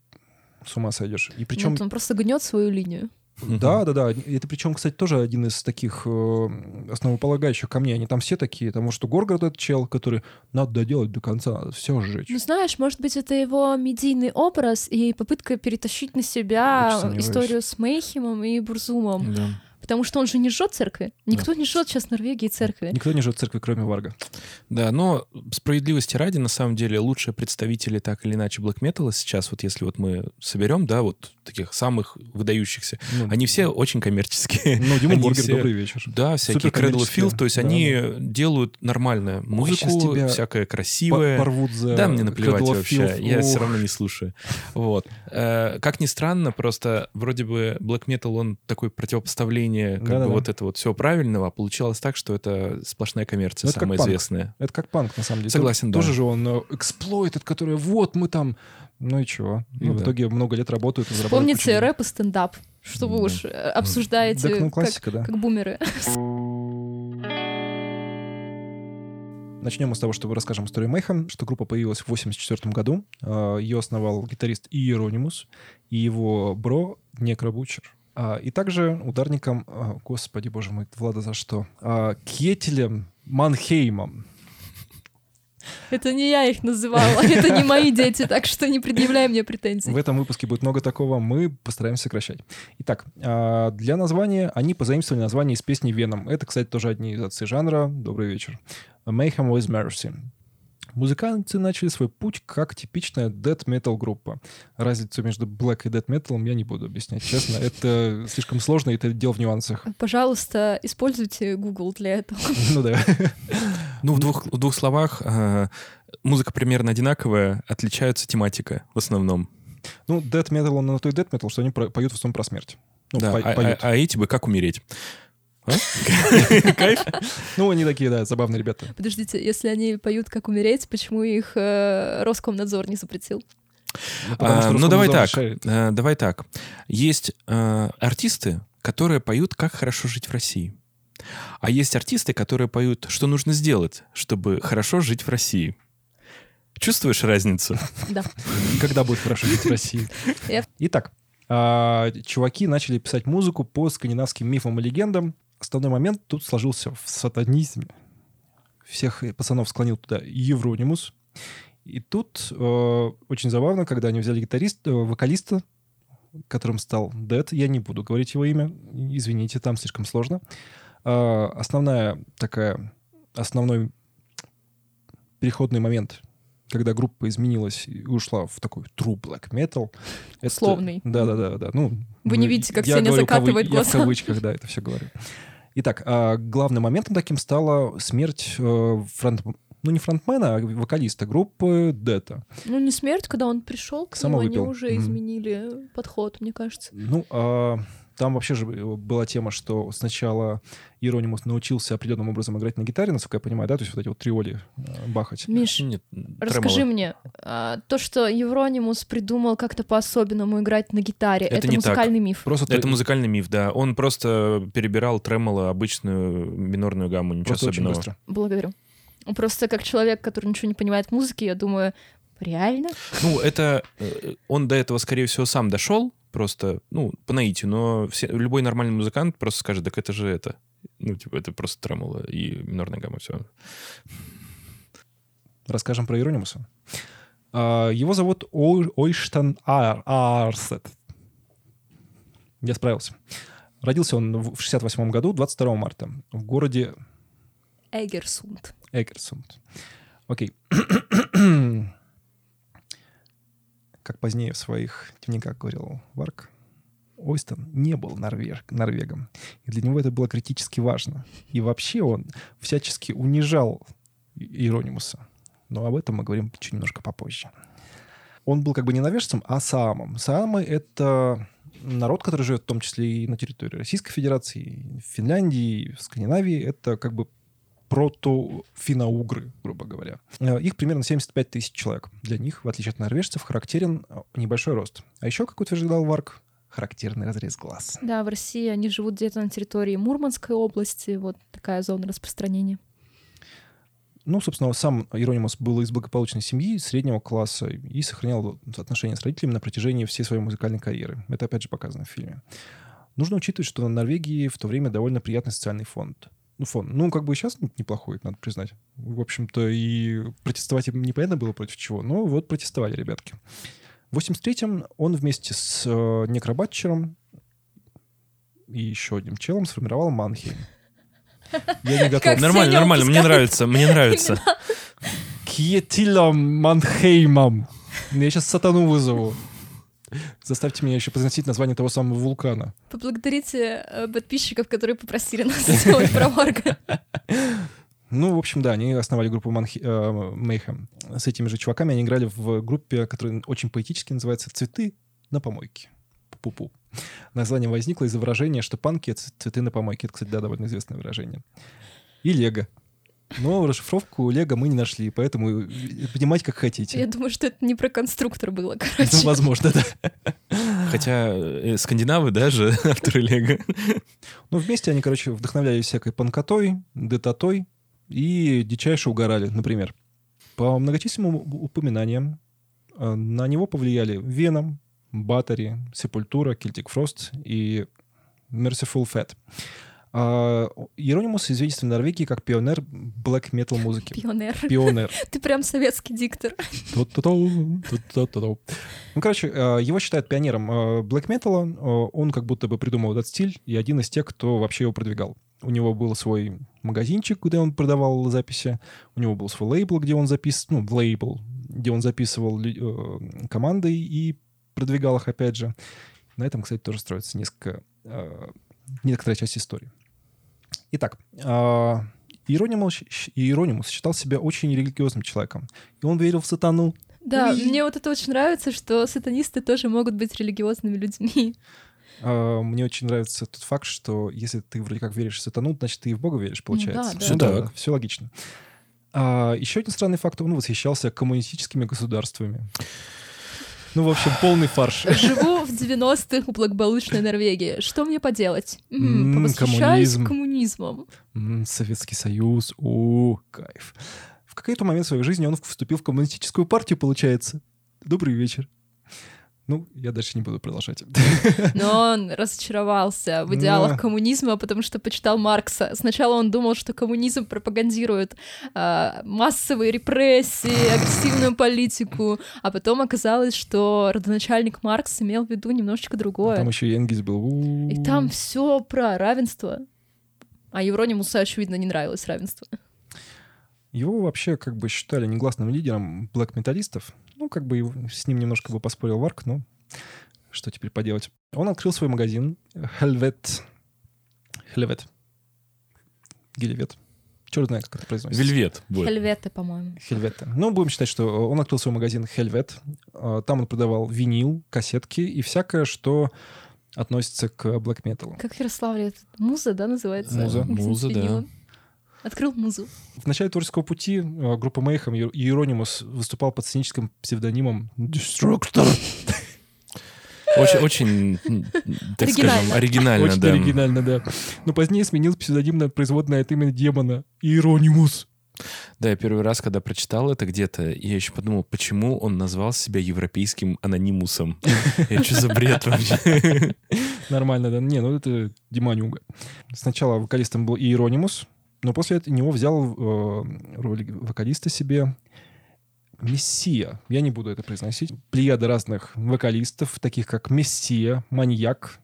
с ума сойдешь. И причем... Вот он просто гнет свою линию. Да, да, да. Это причем, кстати, тоже один из таких э, основополагающих камней. Они там все такие. Потому что Горгород это чел, который надо доделать до конца, надо все сжечь. Ну, знаешь, может быть, это его медийный образ и попытка перетащить на себя историю с Мейхемом и Бурзумом. Да. Потому что он же не жжет церкви. Никто не жжет сейчас в Норвегии церкви. Никто не живет в церкви, кроме Варга. Да, но справедливости ради, на самом деле, лучшие представители так или иначе блэк металла сейчас, вот если вот мы соберем, да, вот таких самых выдающихся, Ну, они все очень коммерческие. Ну, Дима Они все- добрый вечер. Да, всякие Cradle of Суперкоммерческие. Filth, то есть Да, они делают нормальную музыку, тебя всякое красивое. Порвут за Да, мне наплевать вообще, Filth. я все равно не слушаю. Вот. Э, Как ни странно, просто вроде бы Black Metal, он такое противопоставление как Да-да-да. бы вот это вот все правильного, а получалось так, что это сплошная коммерция, Ну, это как самая панк. известная. Это как панк, на самом деле. Согласен, Тоже да. же он эксплойт, который вот мы там... Ну и чего? И Ну в да. итоге много лет работают и зарабатывают Помните кучу денег. рэп и стендап? Что вы Да. уж э, обсуждаете Так, ну, как, классика, да. как бумеры. Начнем мы с того, что расскажем историю Мейхам, что группа появилась в 84 году. А, Ее основал гитарист Иеронимус и его бро Некробучер. А, И также ударником, а, господи боже мой, Влада, за что? А, Кетелем Манхеймом. Это не я их называла, это не мои дети, так что не предъявляй мне претензий. В этом выпуске будет много такого, мы постараемся сокращать. Итак, для названия они позаимствовали название из песни «Веном». Это, кстати, тоже одни из отцы жанра. Добрый вечер. Mayhem with Mercy. Музыканты начали свой путь как типичная death metal группа. Разницу между black и death metal я не буду объяснять, честно. Это слишком сложно, и это дело в нюансах. Пожалуйста, используйте Google для этого. Ну да. Ну, в двух, в двух словах, э, музыка примерно одинаковая, отличается тематика в основном. Ну, death metal, он на то и death metal, что они поют в основном про смерть. Ну, Да, по- а, поют. а- а эти бы как умереть? А? Кайф? Ну, они такие, да, забавные ребята. Подождите, если они поют «Как умереть», почему их э, Роскомнадзор не запретил? Ну, А, Ну, давай так. э, Давай так. Есть э, артисты, которые поют «Как хорошо жить в России». А есть артисты, которые поют «Что нужно сделать, чтобы хорошо жить в России». Чувствуешь разницу? Да. Когда будет хорошо жить в России? Итак, а, чуваки начали писать музыку по скандинавским мифам и легендам. Основной момент тут сложился в сатанизме. Всех пацанов склонил туда Евронимус. И тут э, очень забавно, когда они взяли гитариста, э, вокалиста, которым стал Дэд. Я не буду говорить его имя, извините, там слишком сложно. А, основная такая, основной переходный момент, когда группа изменилась и ушла в такой true black metal. Условный. Да-да-да. да. Ну, Вы не видите, как Сеня говорю кавы- закатывает Я глаза. в кавычках, да, это все говорю. Итак, а, главным моментом таким стала смерть э, фронт... Ну, не фронтмена, а вокалиста группы Дета. Ну, не смерть, когда он пришел к Сам нему, они выпил. уже Мгм. изменили подход, мне кажется. Ну, а, там вообще же была тема, что сначала Иронимус научился определенным образом играть на гитаре, насколько я понимаю, да, то есть вот эти вот триоли э, бахать. Миш, Нет, расскажи тремоло. мне, а, то, что Евронимус придумал как-то по-особенному играть на гитаре, Это это, не так. музыкальный миф. Просто Это ты- музыкальный миф, да. Он просто перебирал тремоло обычную минорную гамму, ничего просто очень особенного. быстро. Благодарю. Просто как человек, который ничего не понимает в музыке, я думаю, реально? Ну, это э, он до этого, скорее всего, сам дошел, просто, ну, по наитию, но все, любой нормальный музыкант просто скажет, так это же это. Ну, типа, это просто тремоло и минорная гамма, все. Расскажем про Иронимуса. А, Его зовут Ой- Ойштан Ар- Арсет. Я справился. Родился он в 68 году, 22 марта, в городе Эгерсунд. Эгерсунд. Окей. Как позднее в своих дневниках говорил Варк, Ойстон не был норвег, норвегом. И для него это было критически важно. И вообще он всячески унижал Иеронимуса. Но об этом мы говорим чуть немножко попозже. Он был как бы не норвежцем, а саамом. Саамы — это народ, который живет в том числе и на территории Российской Федерации, в Финляндии, в Скандинавии. Это как бы прото-финно-угры, грубо говоря. Э, Их примерно 75 тысяч человек. Для них, в отличие от норвежцев, характерен э, небольшой рост. А еще, как утверждал Варк, характерный разрез глаз. Да, в России они живут где-то на территории Мурманской области, вот такая зона распространения. Ну, собственно, сам Иронимус был из благополучной семьи, среднего класса, и сохранял отношения с родителями на протяжении всей своей музыкальной карьеры. Это, опять же, показано в фильме. Нужно учитывать, что на Норвегии в то время довольно приятный социальный фонд. Ну, фон. Ну, как бы и сейчас неплохой, надо признать. В общем-то, и протестовать им непонятно было против чего, но вот протестовали ребятки. В 83-м он вместе с э, Некробатчером и еще одним челом сформировал Манхейм. Я не готов. Как Нормально, нормально, мне нравится, мне нравится. Кьетилом Манхеймом. Я сейчас сатану вызову. Заставьте меня еще произносить название того самого вулкана. Поблагодарите э, подписчиков, которые попросили нас сделать про Варга. Ну, в общем, да, они основали группу Манхи- э, Mayhem. С этими же чуваками они играли в группе, которая очень поэтически называется «Цветы на помойке». Пу-пу. Название возникло из-за выражения, что панки — это цветы на помойке. Это, кстати, да, довольно известное выражение. И Лего. Но расшифровку Лего мы не нашли, поэтому понимать как хотите. Я думаю, что это не про конструктор было, Ну, короче. возможно, да. Хотя э, скандинавы даже, авторы Лего. Ну, вместе они, короче, вдохновлялись всякой панкотой, детатой и дичайше угорали, например. По многочисленным упоминаниям э, на него повлияли Веном, Батари, Сепультура, Celtic Frost и Merciful Fate. А, Иеронимус известен в Норвегии как пионер блэк метал музыки. Пионер. Пионер. Ты прям советский диктор. Ну, короче, э, его считают пионером блэк металла. Он как будто бы придумал этот стиль и один из тех, кто вообще его продвигал. У него был свой магазинчик, где он продавал записи. У него был свой лейбл, где он записывал, ну, лейбл, где он записывал э, команды и продвигал их, опять же. На этом, кстати, тоже строится несколько, э, некоторая часть истории. Итак, а, Иеронимус, Иеронимус считал себя очень религиозным человеком. И он верил в сатану. Да, Уи. мне вот это очень нравится, что сатанисты тоже могут быть религиозными людьми. А, Мне очень нравится тот факт, что если ты вроде как веришь в сатану, значит, ты и в Бога веришь, получается. да, Всё да. так, все логично. А, еще один странный факт, он восхищался коммунистическими государствами. Ну, в общем, полный фарш. Живу в 90-х в благополучной Норвегии. Что мне поделать? М, М, Повосхищаюсь коммунизм. коммунизмом. Советский Союз, о, кайф. В какой-то момент своей жизни он вступил в коммунистическую партию, получается. Добрый вечер. Ну, я дальше не буду продолжать. Но он разочаровался в идеалах Да. коммунизма, потому что почитал Маркса. Сначала он думал, что коммунизм пропагандирует а, массовые репрессии, агрессивную политику, а потом оказалось, что родоначальник Маркс имел в виду немножечко другое. Там еще и Энгельс был. У-у-у. И там все про равенство. А Евронимусу, очевидно, не нравилось равенство. Его вообще как бы считали негласным лидером блэк-металлистов. Как бы с ним немножко бы поспорил Варк, но что теперь поделать. Он открыл свой магазин Helvet. Helvet. Гелевет. Черт знает, как это произносится. Вельвет. вот. Хельветы, по-моему. Хельвета. Ну, будем считать, что он открыл свой магазин Хельвет. А, Там он продавал винил, кассетки и всякое, что относится к блэк металу. Как в Ярославле это муза, да, называется? Муза. Муза, да. Открыл музу. В начале творческого пути э, группа Мейхам и Иеронимус выступал под сценическим псевдонимом Destructor. Очень, очень, так Оригинально. скажем, оригинально, Очень да. оригинально, да. Но позднее сменил псевдоним на производное от имени демона Иеронимус. Да, я первый раз, когда прочитал это где-то, я еще подумал, почему он назвал себя европейским анонимусом. Я что за бред вообще? Нормально, да. Не, ну это Диманюга. Сначала вокалистом был Иеронимус, но после этого него взял э, роль вокалиста себе Мессия. Я не буду это произносить. Плеяда разных вокалистов, таких как Мессия, Маньяк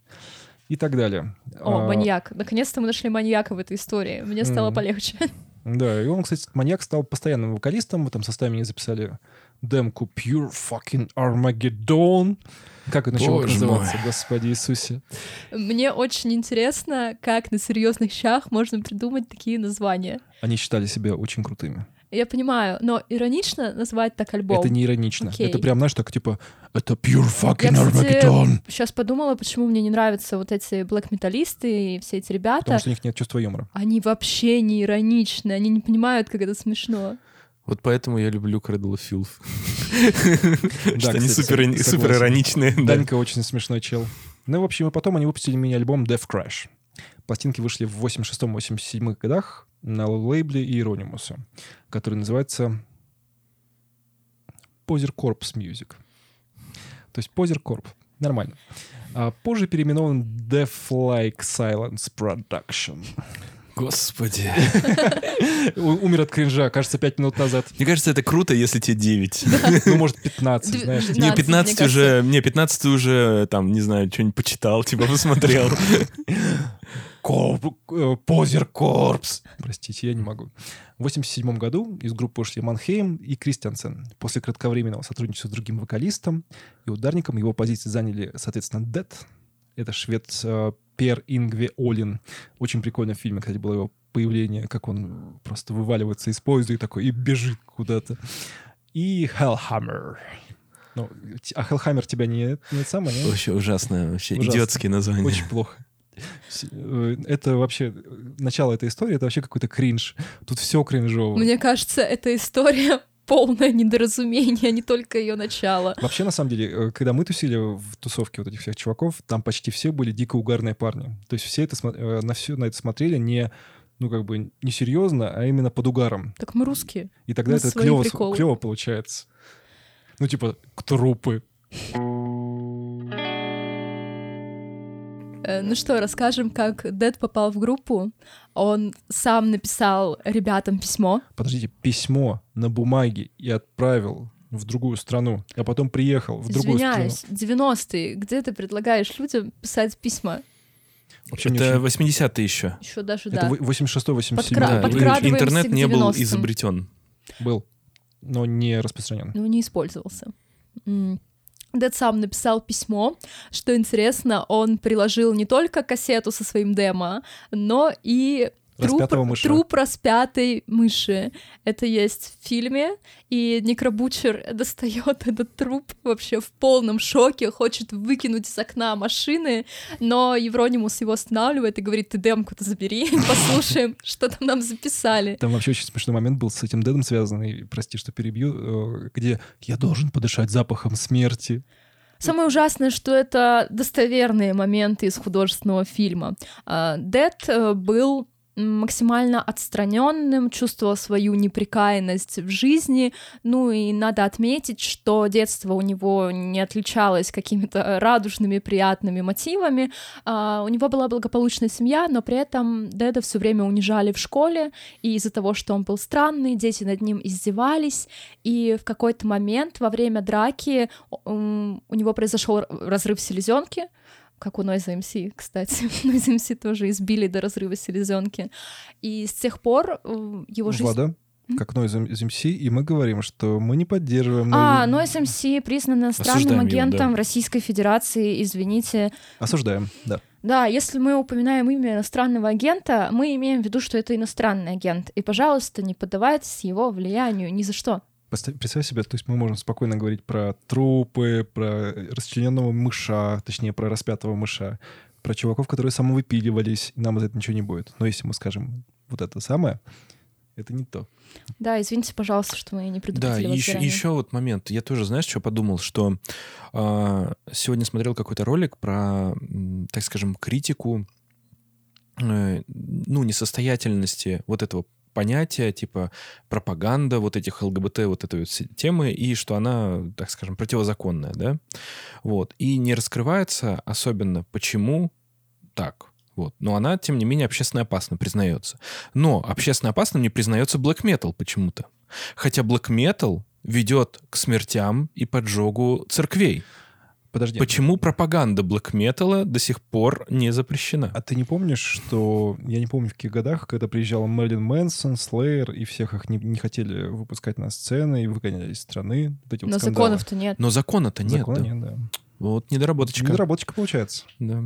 и так далее. О, А, маньяк. Наконец-то мы нашли маньяка в этой истории. Мне стало Мгм. полегче. Да, и он, кстати, маньяк стал постоянным вокалистом. В этом составе они записали демку Pure Fucking Armageddon. Как это Боже называться, мой. Господи Иисусе? Мне очень интересно, как на серьезных щах можно придумать такие названия. Они считали себя очень крутыми. Я понимаю, но иронично назвать так альбом. Это не иронично. Окей. Это прям, знаешь, так типа, это Pure Я, Fucking кстати, Armageddon. сейчас подумала, почему мне не нравятся вот эти блэк-металлисты и все эти ребята. Потому что у них нет чувства юмора. Они вообще не ироничны, они не понимают, как это смешно. Вот поэтому я люблю Cradle of Filth. Да, Что они супер ироничные. да. Данька очень смешной чел. Ну, в общем, и потом они выпустили мини-альбом Death Crash. Пластинки вышли в 86-87 годах. на лейбле Иеронимуса, который называется Позер Corps Music. То есть Позер Corp. Нормально. А позже переименован Deaf Like Silence Production. Господи. Умер от кринжа, кажется, пять минут назад. Мне кажется, это круто, если тебе 9. Ну, может, 15, Дв- знаешь. Не, 15, 15 мне уже, не, 15 уже, там, не знаю, что-нибудь почитал, типа посмотрел. Э, Позер Корпс. Простите, я не могу. В 87 году из группы ушли Манхейм и Кристиансен. После кратковременного сотрудничества с другим вокалистом и ударником его позиции заняли, соответственно, Дед. Это швед э, Пер Ингве Олин. Очень прикольно в фильме, кстати, было его появление, как он просто вываливается из поезда и такой, и бежит куда-то. И Hellhammer. Ну, а Hellhammer тебя не, не это самое, не? Вообще ужасное, вообще Ужасно. идиотские названия. Очень плохо. Э, Это вообще... э, Начало этой истории — это вообще какой-то кринж. Тут все кринжово. Мне кажется, эта история полное недоразумение, а не только ее начало. Вообще, на самом деле, э, когда мы тусили в тусовке вот этих всех чуваков, там почти все были дико угарные парни. То есть все это, э, на все на это смотрели не ну, как бы, не серьезно, а именно под угаром. Так мы русские. И тогда Ну, это клево, клево получается. Ну, типа, трупы. Э, Ну что, расскажем, как Дэд попал в группу. Он сам написал ребятам письмо. Подождите, письмо на бумаге и отправил в другую страну, а потом приехал в другую страну. Извиняюсь, 90-е. Где ты предлагаешь людям писать письма? Вообще Это очень- 80-е еще. Еще даже, Это да. 86-87 Подкра- Да, интернет не был 90-м. изобретен. был, но не распространен. но не использовался. М. Дэд сам написал письмо. Что интересно, он приложил не только кассету со своим демо, но и труп, мыша. труп распятой мыши. Это есть в фильме, и Некробучер достает этот труп вообще в полном шоке, хочет выкинуть из окна машины, но Евронимус его останавливает и говорит, ты демку-то забери, послушаем, что там нам записали. Там вообще очень смешной момент был с этим дедом связанный, прости, что перебью, э, где я должен подышать запахом смерти. Самое ужасное, что это достоверные моменты из художественного фильма. А, Дэд э, был максимально отстраненным, чувствовал свою неприкаянность в жизни. Ну и надо отметить, что детство у него не отличалось какими-то радужными, приятными мотивами. А, У него была благополучная семья, но при этом Дэда все время унижали в школе, и из-за того, что он был странный, дети над ним издевались, и в какой-то момент во время драки у него произошел разрыв селезенки, как у Noise MC, кстати. Noise MC тоже избили до разрыва селезенки. И с тех пор э, его жизнь... Влада, как Noise MC, и мы говорим, что мы не поддерживаем... А, Noise- MC признан иностранным агентом да. Российской Федерации, извините. Осуждаем, да. Да, если мы упоминаем имя иностранного агента, мы имеем в виду, что это иностранный агент. И, пожалуйста, не поддавайтесь его влиянию ни за что. Представь себе, то есть мы можем спокойно говорить про трупы, про расчлененного мыша, точнее, про распятого мыша, про чуваков, которые самовыпиливались, и нам за это ничего не будет. Но если мы скажем вот это самое, это не то. Да, извините, пожалуйста, что мы не Да, предупредили и вас еще, заранее. еще вот момент. Я тоже, знаешь, что подумал, что а, сегодня смотрел какой-то ролик про, так скажем, критику, э, ну, несостоятельности вот этого понятия, типа пропаганда вот этих ЛГБТ, вот этой вот темы, и что она, так скажем, противозаконная, да? Вот. И не раскрывается особенно, почему так. Вот. Но она, тем не менее, общественно опасна, признается. Но общественно опасным не признается black metal почему-то. Хотя black metal ведет к смертям и поджогу церквей. Подожди. Почему пропаганда black metal до сих пор не запрещена? А ты не помнишь, что... Я не помню, в каких годах, когда приезжал Мэрилин Мэнсон, Слеер, и всех их не, не хотели выпускать на сцены и выгоняли из страны. Вот эти вот Но скандалы. законов-то нет. Но закона-то нет. Закона да. нет, да. Вот недоработочка. Недоработочка получается. Да.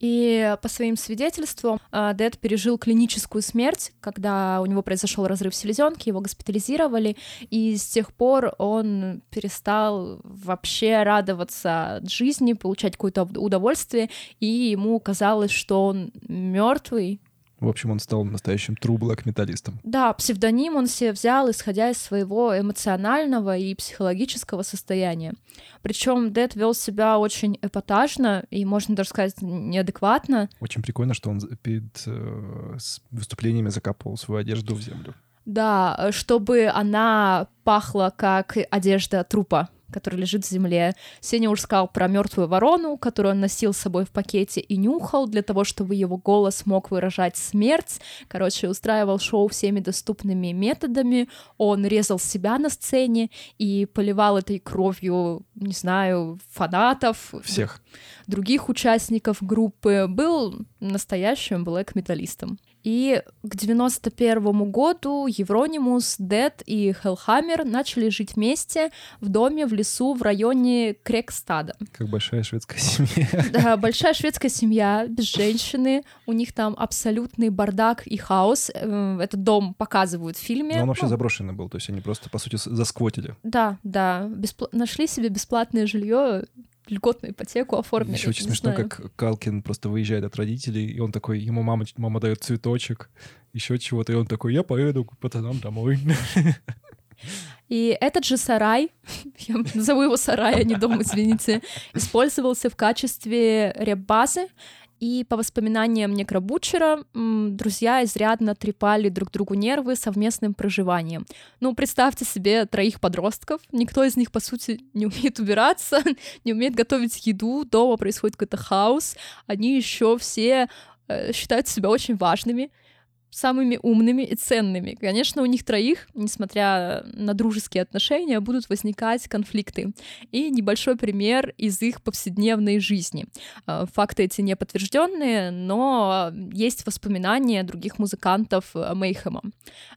И по своим свидетельствам а, Дэд пережил клиническую смерть, когда у него произошел разрыв селезенки, его госпитализировали, и с тех пор он перестал вообще радоваться жизни, получать какое-то удовольствие, и ему казалось, что он мертвый. В общем, он стал настоящим true black металлистом. Да, псевдоним он себе взял, исходя из своего эмоционального и психологического состояния. Причем Дэд вел себя очень эпатажно и, можно даже сказать, неадекватно. Очень прикольно, что он перед э, выступлениями закапывал свою одежду в землю. Да, чтобы она пахла как одежда трупа который лежит в земле. Сеня уж сказал про мертвую ворону, которую он носил с собой в пакете и нюхал для того, чтобы его голос мог выражать смерть. Короче, устраивал шоу всеми доступными методами. Он резал себя на сцене и поливал этой кровью, не знаю, фанатов. Всех. Других участников группы. Был настоящим блэк-металлистом. И к 91 году Евронимус, Дед и Хелхаммер начали жить вместе в доме в лесу в районе Крекстада. Как большая шведская семья. Да, большая шведская семья, без женщины. У них там абсолютный бардак и хаос. Э, этот дом показывают в фильме. Но он вообще ну, заброшенный был, то есть они просто, по сути, засквотили. Да, да. Беспл... Нашли себе бесплатное жилье льготную ипотеку оформили. Еще очень смешно, знаю. как Калкин просто выезжает от родителей, и он такой, ему мама, мама дает цветочек, еще чего-то, и он такой, я поеду к пацанам домой. И этот же сарай, я назову его сарай, а не дом, извините, использовался в качестве реп-базы и по воспоминаниям Некробучера, друзья изрядно трепали друг другу нервы совместным проживанием. Ну, представьте себе троих подростков, никто из них, по сути, не умеет убираться, не умеет готовить еду, дома происходит какой-то хаос, они еще все э, считают себя очень важными, самыми умными и ценными. Конечно, у них троих, несмотря на дружеские отношения, будут возникать конфликты. И небольшой пример из их повседневной жизни. А, факты эти не подтвержденные, но есть воспоминания других музыкантов Мейхема.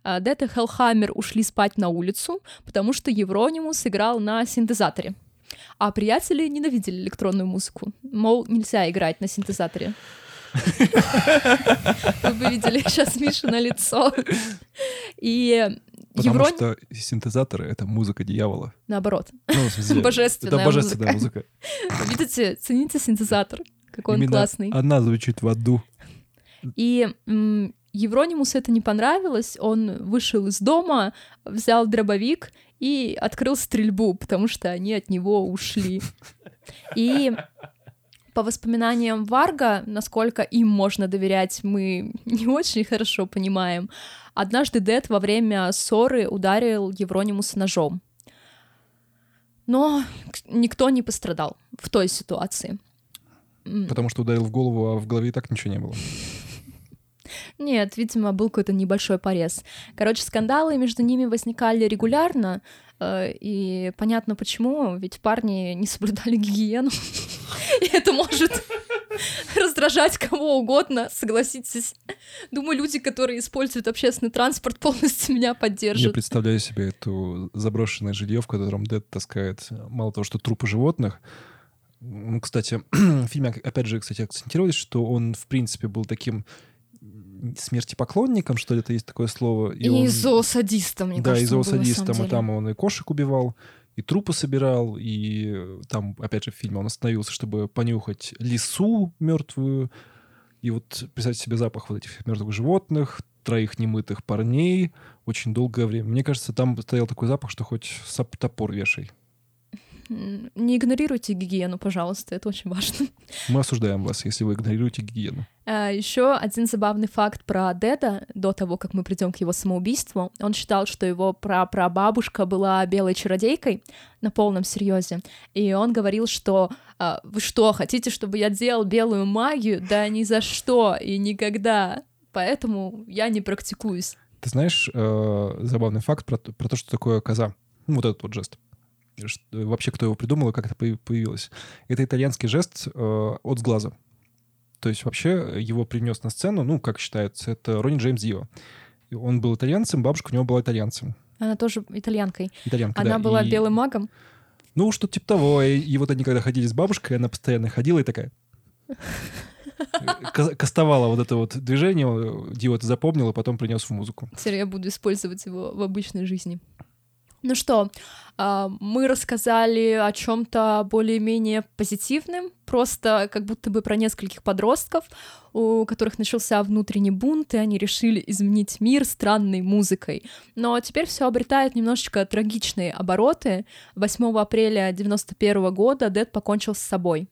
А, Дэт и Хелхаммер ушли спать на улицу, потому что Евронимус играл на синтезаторе. А приятели ненавидели электронную музыку. Мол, нельзя играть на синтезаторе. Вы бы видели сейчас Миша на лицо. И Потому Еврон... что синтезаторы — это музыка дьявола. Наоборот. Ну, смысле, божественная это божественная музыка. музыка. Видите, цените синтезатор, какой Именно он классный. она звучит в аду. И м- Евронимусу это не понравилось, он вышел из дома, взял дробовик и открыл стрельбу, потому что они от него ушли. И по воспоминаниям Варга, насколько им можно доверять, мы не очень хорошо понимаем. Однажды Дед во время ссоры ударил Евронимуса ножом. Но никто не пострадал в той ситуации. Потому что ударил в голову, а в голове и так ничего не было. Нет, видимо, был какой-то небольшой порез. Короче, скандалы между ними возникали регулярно, э, и понятно почему, ведь парни не соблюдали гигиену, и это может раздражать кого угодно, согласитесь. Думаю, люди, которые используют общественный транспорт, полностью меня поддержат. Я представляю себе эту заброшенное жилье, в котором Дэд таскает мало того, что трупы животных, ну, кстати, в фильме, опять же, кстати, акцентировались, что он, в принципе, был таким смерти поклонником, что ли, это есть такое слово. И, и он... зоосадистом, мне да, кажется. Да, и зоосадистом, и там он и кошек убивал, и трупы собирал, и там, опять же, в фильме он остановился, чтобы понюхать лису мертвую, и вот представьте себе запах вот этих мертвых животных, троих немытых парней, очень долгое время. Мне кажется, там стоял такой запах, что хоть топор вешай. Не игнорируйте гигиену, пожалуйста, это очень важно. Мы осуждаем вас, если вы игнорируете гигиену. А, Еще один забавный факт про Деда до того, как мы придем к его самоубийству. Он считал, что его прапрабабушка была белой чародейкой на полном серьезе. И он говорил, что а, вы что, хотите, чтобы я делал белую магию? Да ни за что и никогда. Поэтому я не практикуюсь. Ты знаешь э, забавный факт про, про то, что такое коза? Ну, вот этот вот жест вообще кто его придумал и как это появилось. Это итальянский жест э, от сглаза. То есть вообще его принес на сцену, ну, как считается, это Ронни Джеймс Дио. Он был итальянцем, бабушка у него была итальянцем. Она тоже итальянкой. Итальянка, Она да. была и... белым магом? Ну, что-то типа того. И, и вот они когда ходили с бабушкой, она постоянно ходила и такая... Кастовала вот это вот движение, Дио это запомнил, и потом принес в музыку. Теперь я буду использовать его в обычной жизни. Ну что, а, мы рассказали о чем-то более-менее позитивным, просто как будто бы про нескольких подростков, у которых начался внутренний бунт, и они решили изменить мир странной музыкой. Но теперь все обретает немножечко трагичные обороты. 8 апреля 91 года Дед покончил с собой.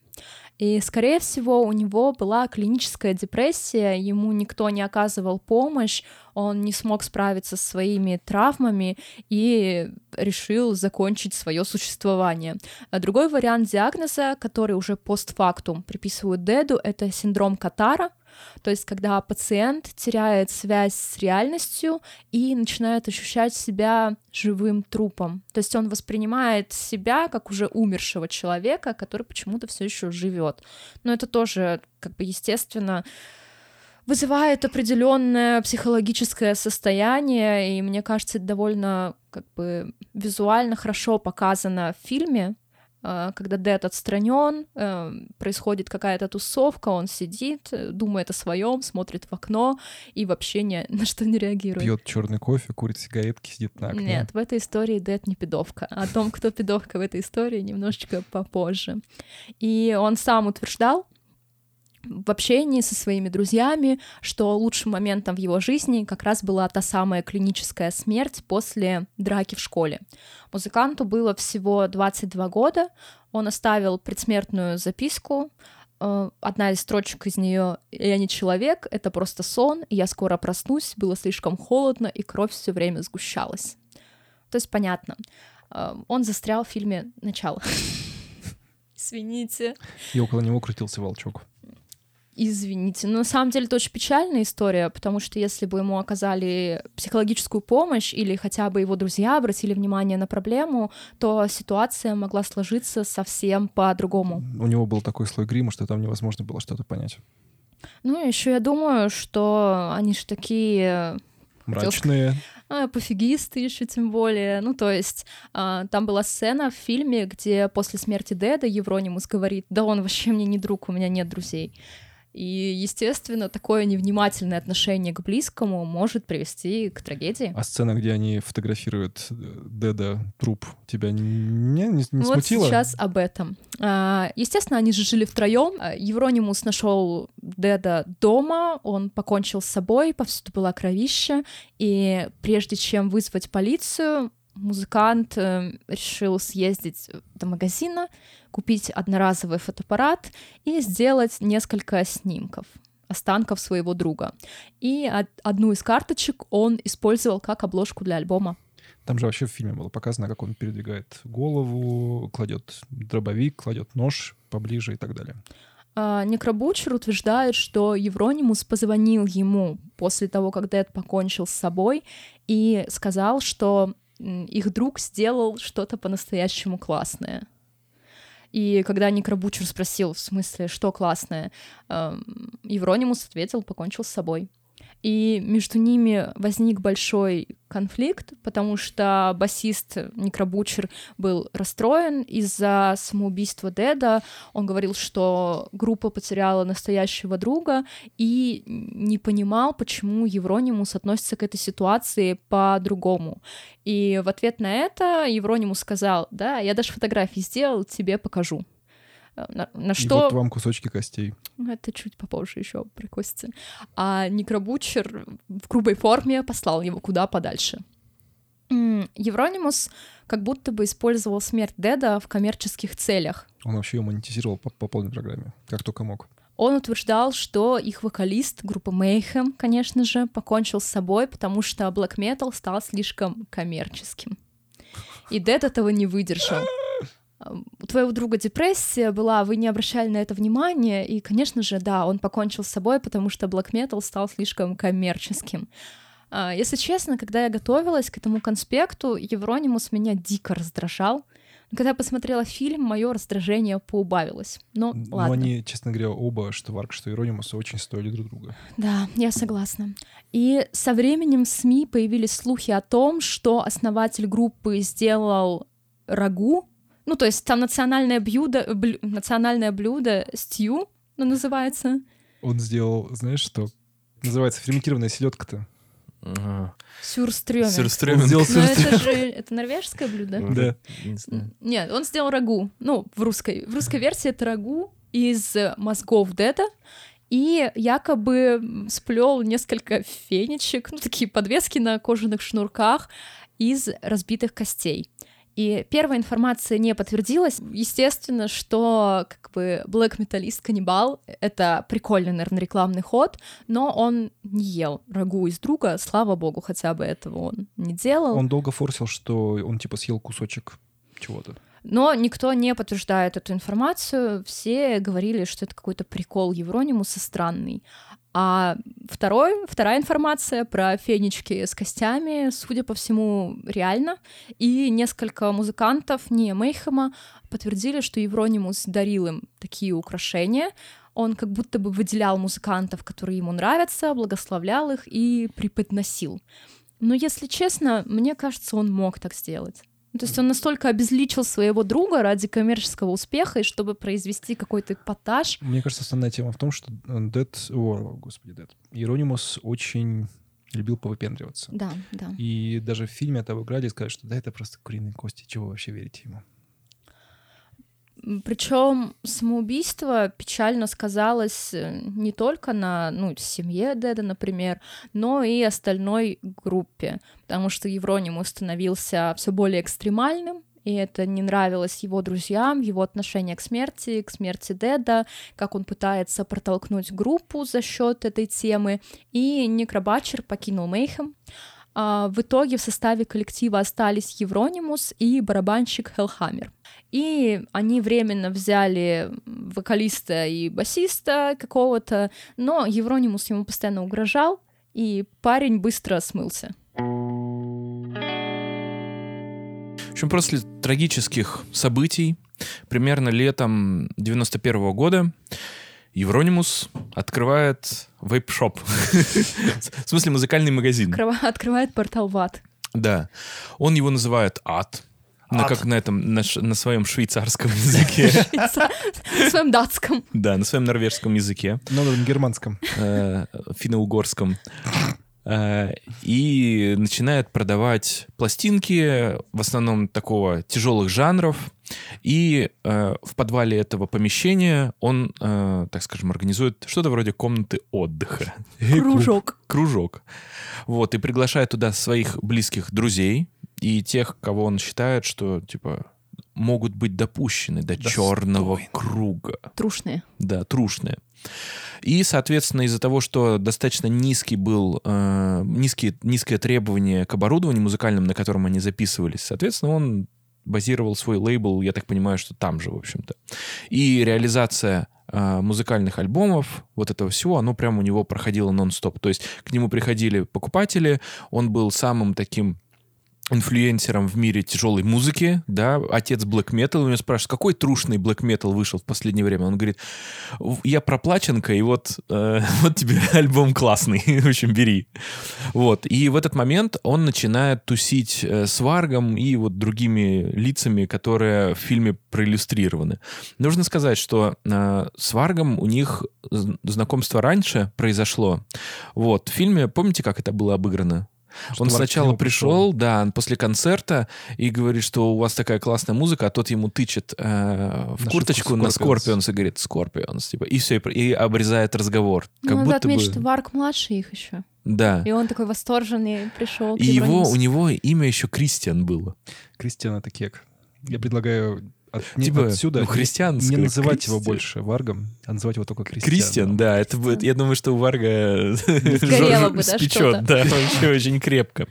И, скорее всего, у него была клиническая депрессия, ему никто не оказывал помощь, он не смог справиться со своими травмами и решил закончить свое существование. А другой вариант диагноза, который уже постфактум приписывают Деду, это синдром Катара — то есть, когда пациент теряет связь с реальностью и начинает ощущать себя живым трупом. То есть он воспринимает себя как уже умершего человека, который почему-то все еще живет. Но это тоже, как бы, естественно, вызывает определенное психологическое состояние, и мне кажется, это довольно как бы визуально хорошо показано в фильме, когда Дэд отстранен, э, происходит какая-то тусовка, он сидит, э, думает о своем, смотрит в окно и вообще ни на что не реагирует. Пьет черный кофе, курит сигаретки, сидит на окне. Нет, в этой истории Дэд не пидовка. О том, кто пидовка в этой истории, немножечко попозже. И он сам утверждал, в общении со своими друзьями, что лучшим моментом в его жизни как раз была та самая клиническая смерть после драки в школе. Музыканту было всего 22 года, он оставил предсмертную записку, э, одна из строчек из нее «Я не человек, это просто сон, я скоро проснусь, было слишком холодно, и кровь все время сгущалась». То есть понятно. Э, он застрял в фильме «Начало». Извините. И около него крутился волчок. Извините, но на самом деле это очень печальная история, потому что если бы ему оказали психологическую помощь или хотя бы его друзья обратили внимание на проблему, то ситуация могла сложиться совсем по-другому. У него был такой слой грима, что там невозможно было что-то понять. Ну, еще я думаю, что они же такие мрачные. А, пофигисты еще тем более. Ну, то есть а, там была сцена в фильме, где после смерти Деда Евронимус говорит, да он вообще мне не друг, у меня нет друзей. И, естественно, такое невнимательное отношение к близкому может привести к трагедии. А сцена, где они фотографируют э, Деда труп, тебя не, не, не вот смутила? сейчас об этом. А, естественно, они же жили втроем. А, Евронимус нашел Деда дома, он покончил с собой, повсюду была кровища, и прежде чем вызвать полицию, музыкант э, решил съездить до магазина, купить одноразовый фотоаппарат и сделать несколько снимков останков своего друга. И одну из карточек он использовал как обложку для альбома. Там же вообще в фильме было показано, как он передвигает голову, кладет дробовик, кладет нож поближе и так далее. А, Некробучер утверждает, что Евронимус позвонил ему после того, как Дэд покончил с собой, и сказал, что их друг сделал что-то по-настоящему классное. И когда Ник Рабучер спросил, в смысле, что классное, эм, Евронимус ответил, покончил с собой и между ними возник большой конфликт, потому что басист Никробучер был расстроен из-за самоубийства Деда. Он говорил, что группа потеряла настоящего друга и не понимал, почему Евронимус относится к этой ситуации по-другому. И в ответ на это Евронимус сказал, да, я даже фотографии сделал, тебе покажу. Э, на, на что... И вот вам кусочки костей. Это чуть попозже еще про кости. А Некробучер в грубой форме послал его куда подальше. Евронимус как будто бы использовал смерть Деда в коммерческих целях. Он вообще ее монетизировал по, по полной программе, как только мог. Он утверждал, что их вокалист группы Mayhem, конечно же, покончил с собой, потому что Black Metal стал слишком коммерческим. И Дед этого не выдержал у твоего друга депрессия была, вы не обращали на это внимания, и, конечно же, да, он покончил с собой, потому что metal стал слишком коммерческим. А, если честно, когда я готовилась к этому конспекту, Евронимус меня дико раздражал. Когда я посмотрела фильм, мое раздражение поубавилось. Но, Но ладно. они, честно говоря, оба, что Варк, что Иронимус, очень стоили друг друга. Да, я согласна. И со временем в СМИ появились слухи о том, что основатель группы сделал рагу ну, то есть там национальное блюдо, блю, национальное блюдо стью, ну, называется. Он сделал, знаешь что? Называется ферментированная селедка-то. Ага. Сюрстрёминг. Он сделал Но это сюрстрёминг. же это норвежское блюдо. Да. Не знаю. Нет, он сделал рагу. Ну, в русской. В русской версии это рагу из мозгов Деда. И якобы сплел несколько фенечек, ну, такие подвески на кожаных шнурках из разбитых костей. И первая информация не подтвердилась. Естественно, что как бы Black Metalist каннибал — это прикольный, наверное, рекламный ход, но он не ел рагу из друга, слава богу, хотя бы этого он не делал. Он долго форсил, что он типа съел кусочек чего-то. Но никто не подтверждает эту информацию. Все говорили, что это какой-то прикол Евронимуса странный. А второй, вторая информация про фенечки с костями, судя по всему, реально. И несколько музыкантов, не Мейхема, подтвердили, что Евронимус дарил им такие украшения. Он как будто бы выделял музыкантов, которые ему нравятся, благословлял их и преподносил. Но, если честно, мне кажется, он мог так сделать. Ну, То есть он настолько обезличил своего друга ради коммерческого успеха, и чтобы произвести какой-то эпатаж. Мне кажется, основная тема в том, что Дед... О, господи, Дед. Иеронимус очень любил повыпендриваться. Да, да. И даже в фильме это обыграли и сказали, что да, это просто куриные кости, чего вы вообще верите ему? Причем самоубийство печально сказалось э, не только на ну, семье Деда, например, но и остальной группе, потому что Евронимус становился все более экстремальным, и это не нравилось его друзьям, его отношение к смерти, к смерти Деда, как он пытается протолкнуть группу за счет этой темы. И Ник Рабачер покинул Мейхем. А, В итоге в составе коллектива остались Евронимус и барабанщик Хелхаммер. И они временно взяли вокалиста и басиста какого-то, но Евронимус ему постоянно угрожал, и парень быстро смылся. В общем, после трагических событий, примерно летом 91 года, Евронимус открывает вейп-шоп. В смысле, музыкальный магазин. Открыва- Открывает портал в ад. Да. Он его называет ад. На, как на этом, на, на своем швейцарском языке. В своем датском. Да, на своем норвежском языке. Ну, на германском. э, финно-угорском. Э, И начинает продавать пластинки, в основном такого тяжелых жанров. И э, в подвале этого помещения он, э, так скажем, организует что-то вроде комнаты отдыха. Кружок. Кружок. Вот, и приглашает туда своих близких друзей и тех, кого он считает, что, типа, могут быть допущены до черного Достойны. круга. Трушные. Да, трушные. И, соответственно, из-за того, что достаточно низкий был, э, низкие, низкое требование к оборудованию музыкальному, на котором они записывались, соответственно, он базировал свой лейбл, я так понимаю, что там же, в общем-то. И реализация э, музыкальных альбомов, вот этого всего, оно прямо у него проходило нон-стоп. То есть к нему приходили покупатели, он был самым таким инфлюенсером в мире тяжелой музыки, да, отец блэк метал, у него спрашивают, какой трушный блэк метал вышел в последнее время? Он говорит, «В- я проплаченка, и вот, э, вот тебе альбом классный, в общем, бери. Вот, и в этот момент он начинает тусить э, с Варгом и вот другими лицами, которые в фильме проиллюстрированы. Нужно сказать, что э, с Варгом у них знакомство раньше произошло. Вот, в фильме, помните, как это было обыграно? Что он сначала нему пришел, да, после концерта и говорит, что у вас такая классная музыка, а тот ему тычет э, в На курточку на. Scorpions и говорит Scorpions, типа, и все, и, и обрезает разговор. Как Ну, надо будто отметить, бы... что Варк младше их еще. Да. И он такой восторженный пришел. И его, у него имя еще Кристиан было. Кристиан это кек. Я предлагаю от- не- Типа, отсюда ну, христианское не называть его Кристиан. больше Варгом, а называть его только Кристиан. Кристиан, да, это будет, я думаю, что у Варга да, спечет, да, вообще очень крепко.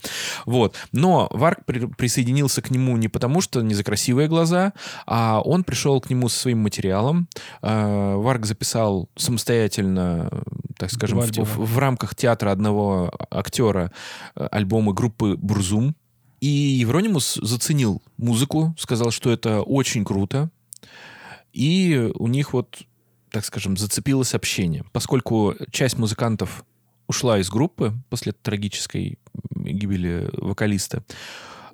Вот. Но Варг при- присоединился к нему не потому, что не за красивые глаза, а он пришел к нему со своим материалом. А, Варг записал самостоятельно, так скажем, в- в рамках театра одного актера э, альбомы группы Бурзум. И Евронимус заценил музыку, сказал, что это очень круто. И у них вот, так скажем, зацепилось общение. Поскольку часть музыкантов ушла из группы после трагической гибели вокалиста,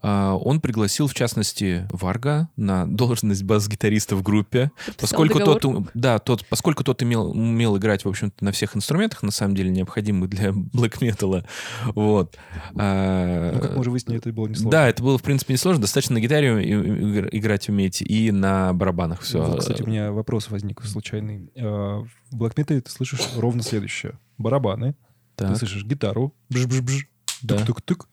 он пригласил, в частности, Варга на должность бас-гитариста в группе, поскольку договор. тот, да, тот, поскольку тот имел, умел играть, в общем-то, на всех инструментах, на самом деле, необходимых для блэк металла. Вот. А, Ну, как мы уже выяснили, это было несложно. Да, это было, в принципе, несложно. Достаточно на гитаре играть уметь и на барабанах все. Вот, кстати, у меня вопрос возник случайный. А, В Metal ты слышишь ровно следующее. Барабаны, ты слышишь гитару, бж-бж-бж, Да. тук-тук-тук,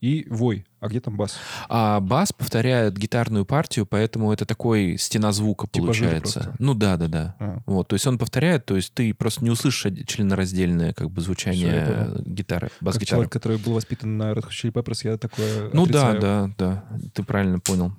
и вой. А где там бас? А бас повторяет гитарную партию, поэтому это такой стена звука Типа получается. Ну да, да, да. А, Вот, то есть он повторяет, то есть ты просто не услышишь членораздельное как бы звучание гитары, как бас-гитары. человек, который был воспитан на Red Hot Chili Peppers, я такое Ну да, отрицаю. да, да, ты правильно понял.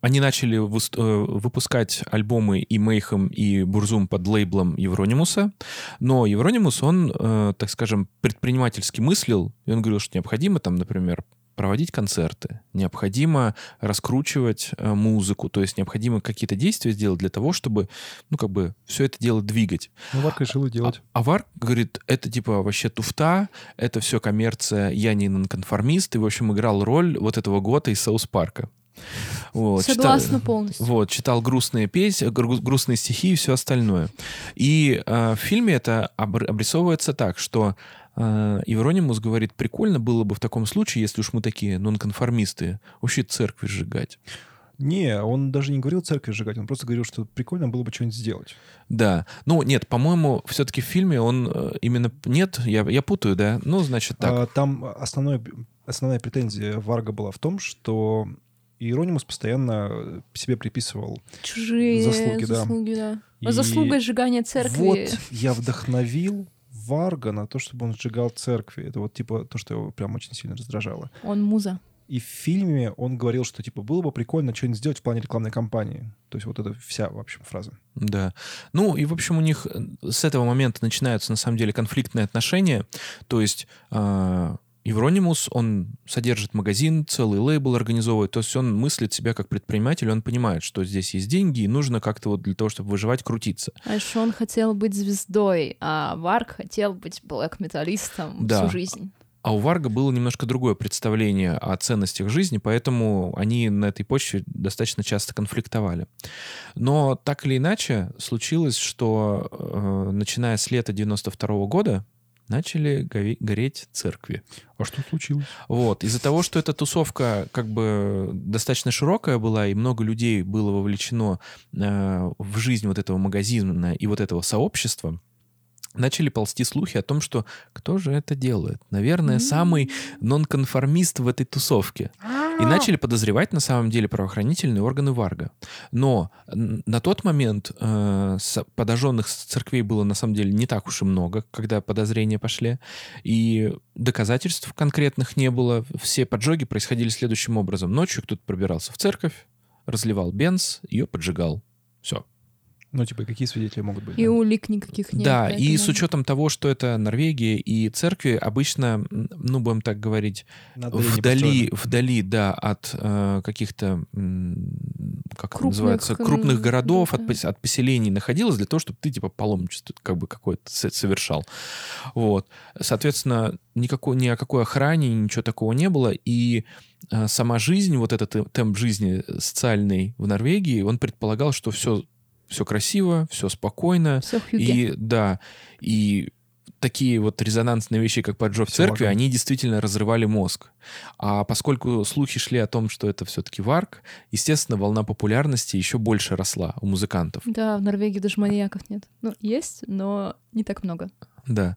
Они начали э, выпускать альбомы и Мейхем, и Бурзум под лейблом Евронимуса, но Евронимус, он, э, так скажем, предпринимательски мыслил, и он говорил, что необходимо там, например, проводить концерты, необходимо раскручивать э, музыку, то есть необходимо какие-то действия сделать для того, чтобы, ну, как бы, все это дело двигать. Ну, Варк решил и делать. А Варк говорит, это типа вообще туфта, это все коммерция, я не нонконформист, и, в общем, играл роль вот этого гота из Саус Парка. Вот, читал- Согласна полностью. вот, читал грустные песни, гру- грустные стихи и все остальное. И э, в фильме это обр- обрисовывается так, что э, Евронимус говорит, прикольно было бы в таком случае, если уж мы такие нонконформисты, вообще церкви сжигать. Не, он даже не говорил церковь сжигать, он просто говорил, что прикольно было бы что-нибудь сделать. Да. Ну, нет, по-моему, все-таки в фильме он э, именно... Нет, я, я путаю, да? Ну, значит так. А, там основной, основная претензия Варга была в том, что Иеронимус постоянно себе приписывал Чужие Заслуги, да. заслуги, да. И Заслуга сжигания церкви. Вот я вдохновил Варга на то, чтобы он сжигал церкви. Это вот типа то, что его прям очень сильно раздражало. Он муза. И в фильме он говорил, что типа было бы прикольно что-нибудь сделать в плане рекламной кампании. То есть вот это вся, в общем, фраза. Да. Ну, и, в общем, у них э, с этого момента начинаются, на самом деле, конфликтные отношения. То есть э, Евронимус, он содержит магазин, целый лейбл организовывает. То есть он мыслит себя как предприниматель, он понимает, что здесь есть деньги, и нужно как-то вот для того, чтобы выживать, крутиться. А еще он хотел быть звездой, а Варк хотел быть блэк-металлистом Да. всю жизнь. А у Варга было немножко другое представление о ценностях жизни, поэтому они на этой почве достаточно часто конфликтовали. Но так или иначе случилось, что э, начиная с лета 92 года начали гореть церкви. А что случилось? Вот. Из-за того, что эта тусовка как бы достаточно широкая была, и много людей было вовлечено э, в жизнь вот этого магазина и вот этого сообщества, начали ползти слухи о том, что кто же это делает? Наверное, самый нонконформист в этой тусовке. И начали подозревать на самом деле правоохранительные органы Варга. Но на тот момент э, подожженных церквей было на самом деле не так уж и много, когда подозрения пошли. И доказательств конкретных не было. Все поджоги происходили следующим образом. Ночью кто-то пробирался в церковь, разливал бенз, ее поджигал. Все. Ну, типа, какие свидетели могут быть? И да? улик никаких нет. Да, и с учетом того, что это Норвегия и церкви, обычно, ну, будем так говорить, вдали, вдали, да, от э, каких-то, как это Крупных, называется, крупных городов, от, да. пос- от поселений находилась для того, чтобы ты, типа, паломничество как бы какое-то со- совершал. Вот. Соответственно, никакой, ни о какой охране, ничего такого не было, и э, сама жизнь, вот этот э, темп жизни социальный в Норвегии, он предполагал, что все, все красиво, все спокойно, хюге. и да, и такие вот резонансные вещи, как поджог Всё церкви, лагом. они действительно разрывали мозг. А поскольку слухи шли о том, что это все-таки варк, естественно, волна популярности еще больше росла у музыкантов. Да, в Норвегии даже маньяков нет. Ну, есть, но не так много. Да.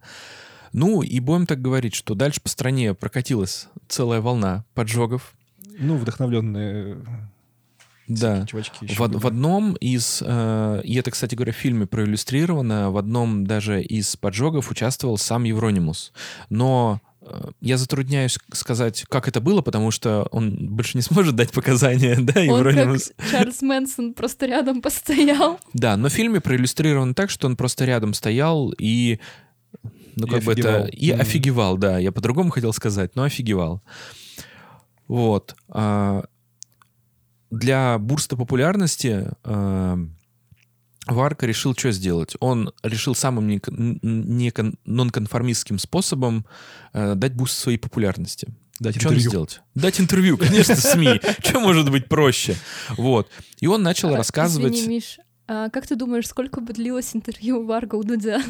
Ну, и будем так говорить, что дальше по стране прокатилась целая волна поджогов. Ну, вдохновленные Да. всякие чувачки еще В, были. в одном из, э, и это, кстати говоря, в фильме проиллюстрировано, в одном даже из поджогов участвовал сам Евронимус. Но э, я затрудняюсь сказать, как это было, потому что он больше не сможет дать показания, да, Он Евронимус? как Чарльз Мэнсон просто рядом постоял. Да, но в фильме проиллюстрировано так, что он просто рядом стоял и ну, И как бы это... офигевал. И Мгм. офигевал, да. Я по-другому хотел сказать, но офигевал. Вот. а, Для бурста популярности а, Варка решил что сделать? Он решил самым некон- н- некон- нонконформистским способом э, дать boost своей популярности. Дать Что интервью. сделать? Дать интервью, конечно, СМИ. Что может быть проще? Вот. И он начал А, рассказывать... Извини, Миш, а как ты думаешь, сколько бы длилось интервью Варга у Дудя?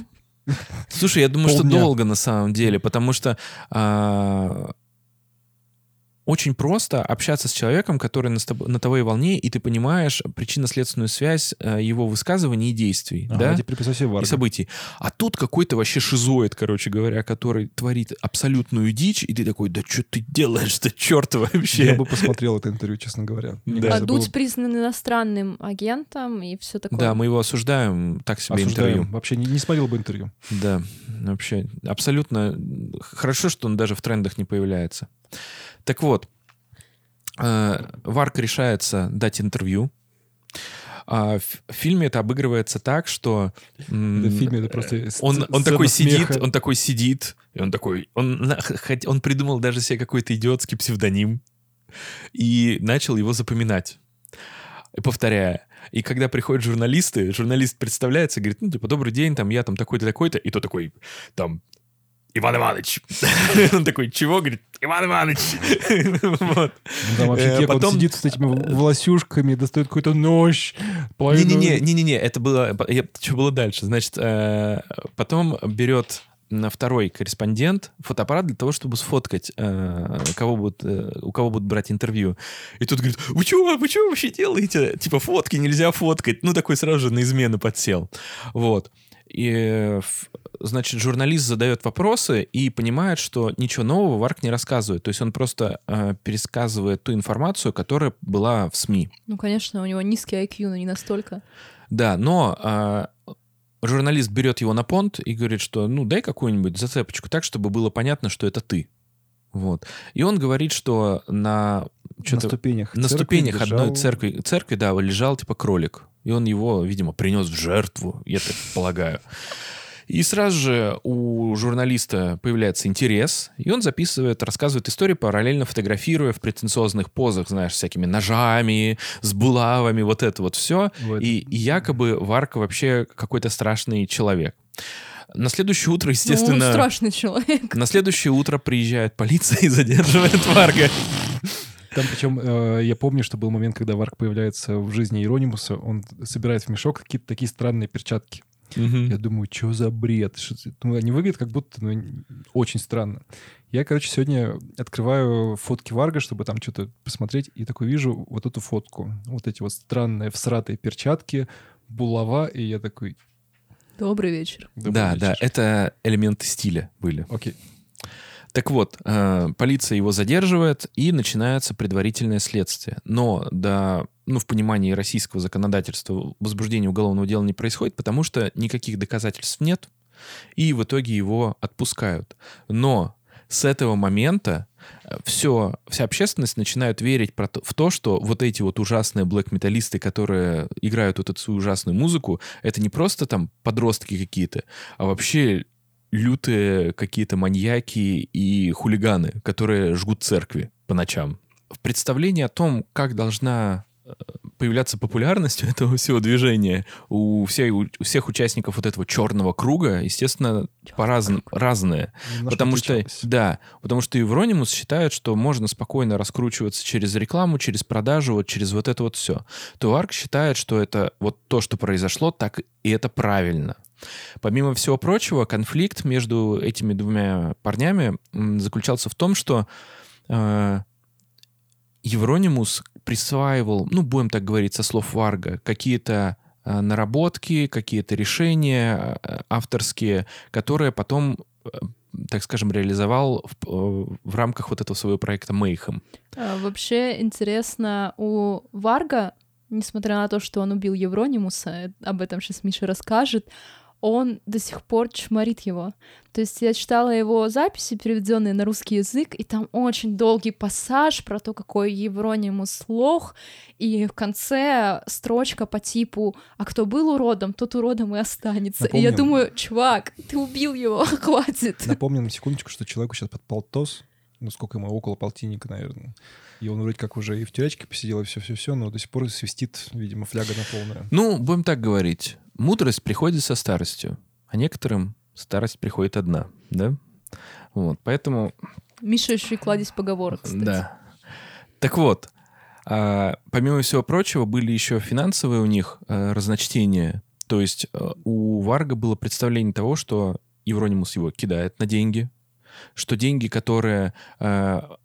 Слушай, я думаю, что долго на самом деле, потому что а, очень просто общаться с человеком, который на, с тоб- на твоей волне, и ты понимаешь причинно-следственную связь а, его высказываний и действий, Ага, да, и событий. А тут какой-то вообще шизоид, короче говоря, который творит абсолютную дичь, и ты такой, да что ты делаешь-то, черт вообще? Я бы посмотрел это интервью, честно говоря. Мне Да. А кажется, было Дудь признан иностранным агентом и все такое. Да, мы его осуждаем, так себе осуждаем. интервью. Вообще не, не смотрел бы интервью. Да, вообще абсолютно хорошо, что он даже в трендах не появляется. Так вот, э, Варк решается дать интервью. А в фильме это обыгрывается так, что м, в фильме это просто с- он, он такой сидит, смеха. он такой сидит, и он такой, он, он придумал даже себе какой-то идиотский псевдоним и начал его запоминать, повторяя. И когда приходят журналисты, журналист представляется, говорит, ну, типа, добрый день, там, я там такой-то, такой-то, и то такой, там, Иван Иванович. Он такой, чего? Говорит, Иван Иванович. Вот. Ну, Там вообще Э, кек, потом- он сидит с этими волосюшками, достает какой-то нож. Не-не-не, не-не-не, это было... я- Что было дальше? Значит, э, потом берет на второй корреспондент фотоаппарат для того, чтобы сфоткать, э, кого будут, э, у кого будут брать интервью. И тут говорит, вы чего, вы что вообще делаете? Типа фотки нельзя фоткать. Ну, такой сразу же на измену подсел. Вот. И, э, значит, журналист задает вопросы и понимает, что ничего нового Варк не рассказывает. То есть он просто э, пересказывает ту информацию, которая была в СМИ. Ну, конечно, у него низкий IQ, но не настолько. Да, но а, журналист берет его на понт и говорит, что ну дай какую-нибудь зацепочку так, чтобы было понятно, что это ты. Вот. И он говорит, что на На ступенях. на ступенях одной лежал- церкви, церкви, да, лежал типа кролик. И он его, видимо, принес в жертву, я так полагаю. И сразу же у журналиста появляется интерес, и он записывает, рассказывает историю, параллельно фотографируя в претенциозных позах, знаешь, всякими ножами, с булавами, вот это вот все. Вот. И, и якобы Варка вообще какой-то страшный человек. На следующее утро, Ну, он естественно... страшный человек. На следующее утро приезжает полиция и задерживает Варга. Там причем э, я помню, что был момент, когда Варк появляется в жизни Иеронимуса, он собирает в мешок какие-то такие странные перчатки. Я думаю, что за бред? Ну, они выглядят как будто ну, очень странно. Я, короче, сегодня открываю фотки Варга, чтобы там что-то посмотреть, и такой вижу вот эту фотку. Вот эти вот странные всратые перчатки, булава, и я такой... Добрый вечер. «Добрый Да, вечер». да, это элементы стиля были. Окей. Так вот, э, полиция его задерживает, и начинается предварительное следствие. Но до, ну, в понимании российского законодательства возбуждение уголовного дела не происходит, потому что никаких доказательств нет, и в итоге его отпускают. Но с этого момента все, вся общественность начинает верить про то- в то, что вот эти вот ужасные блэк-металлисты, которые играют вот эту свою ужасную музыку, это не просто там подростки какие-то, а вообще лютые какие-то маньяки и хулиганы, которые жгут церкви по ночам. В представлении о том, как должна э, появляться популярность у этого всего движения у, всей- у всех участников вот этого черного круга, естественно, по-разному. Немножко Потому что, отличалось. да, потому что Евронимус считает, что можно спокойно раскручиваться через рекламу, через продажу, вот через вот это вот все. То Арк считает, что это вот то, что произошло, так и это правильно. Помимо всего прочего, конфликт между этими двумя парнями заключался в том, что э, Евронимус присваивал, ну, будем так говорить, со слов Варга, какие-то э, наработки, какие-то решения э, авторские, которые потом, э, так скажем, реализовал в, в рамках вот этого своего проекта Мейхем. А, Вообще интересно, у Варга, несмотря на то, что он убил Евронимуса, об этом сейчас Миша расскажет, он до сих пор чморит его. То есть я читала его записи, переведенные на русский язык, и там очень долгий пассаж про то, какой Евронимус лох, и в конце строчка по типу «А кто был уродом, тот уродом и останется». И я Напомним. думаю, чувак, ты убил его, хватит. Напомним на секундочку, что человеку сейчас под полтос, ну сколько ему, около полтинника, наверное. И он вроде как уже и в тюрячке посидел, и все-все-все, но до сих пор свистит, видимо, фляга на полную. Ну, будем так говорить. Мудрость приходит со старостью, а некоторым старость приходит одна, да? Вот, поэтому Миша еще и кладезь поговорок, кстати. Да. Так вот, а, помимо всего прочего, были еще финансовые у них а, разночтения. То есть а, у Варга было представление того, что Евронимус его кидает на деньги, что деньги, которые а,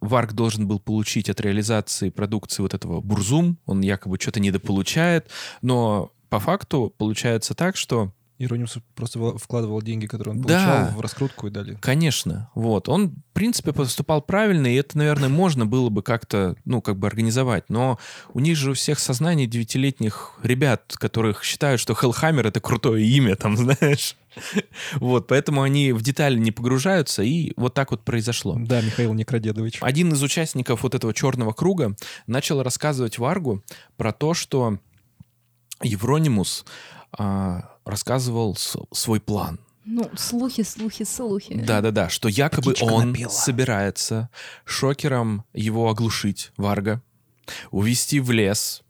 Варг должен был получить от реализации продукции вот этого Бурзум, он якобы что-то недополучает, но по факту получается так, что Иронимус просто вкладывал деньги, которые он Да. получал, в раскрутку и далее. Конечно, вот. Он, в принципе, поступал правильно, и это, наверное, можно было бы как-то, ну, как бы организовать. Но у них же у всех сознание девятилетних ребят, которых считают, что Хеллхаммер — это крутое имя, там, знаешь. Вот, поэтому они в детали не погружаются, и вот так вот произошло. Да, Михаил Некрадедович. Один из участников вот этого черного круга начал рассказывать Варгу про то, что Евронимус а, рассказывал свой план. Ну, слухи, слухи, слухи. Да-да-да, что якобы Птичка он напела. собирается шокером его оглушить, Варга, увести в лес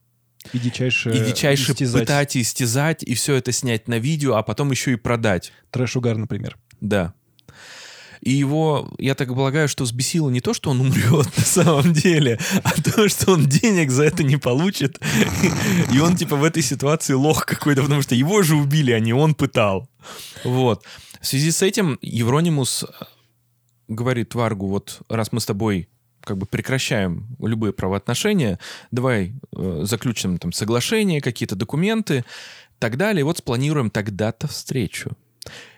И дичайше, и дичайше истязать. пытать и истязать, и все это снять на видео, а потом еще и продать. Трэш-угар, например. Да. И его, я так полагаю, что взбесило не то, что он умрет на самом деле, а то, что он денег за это не получит. И он типа в этой ситуации лох какой-то, потому что его же убили, а не он пытал. Вот. В связи с этим Евронимус э, говорит Варгу, вот раз мы с тобой как бы прекращаем любые правоотношения, давай э, заключим там соглашение, какие-то документы, так далее, вот спланируем тогда-то встречу.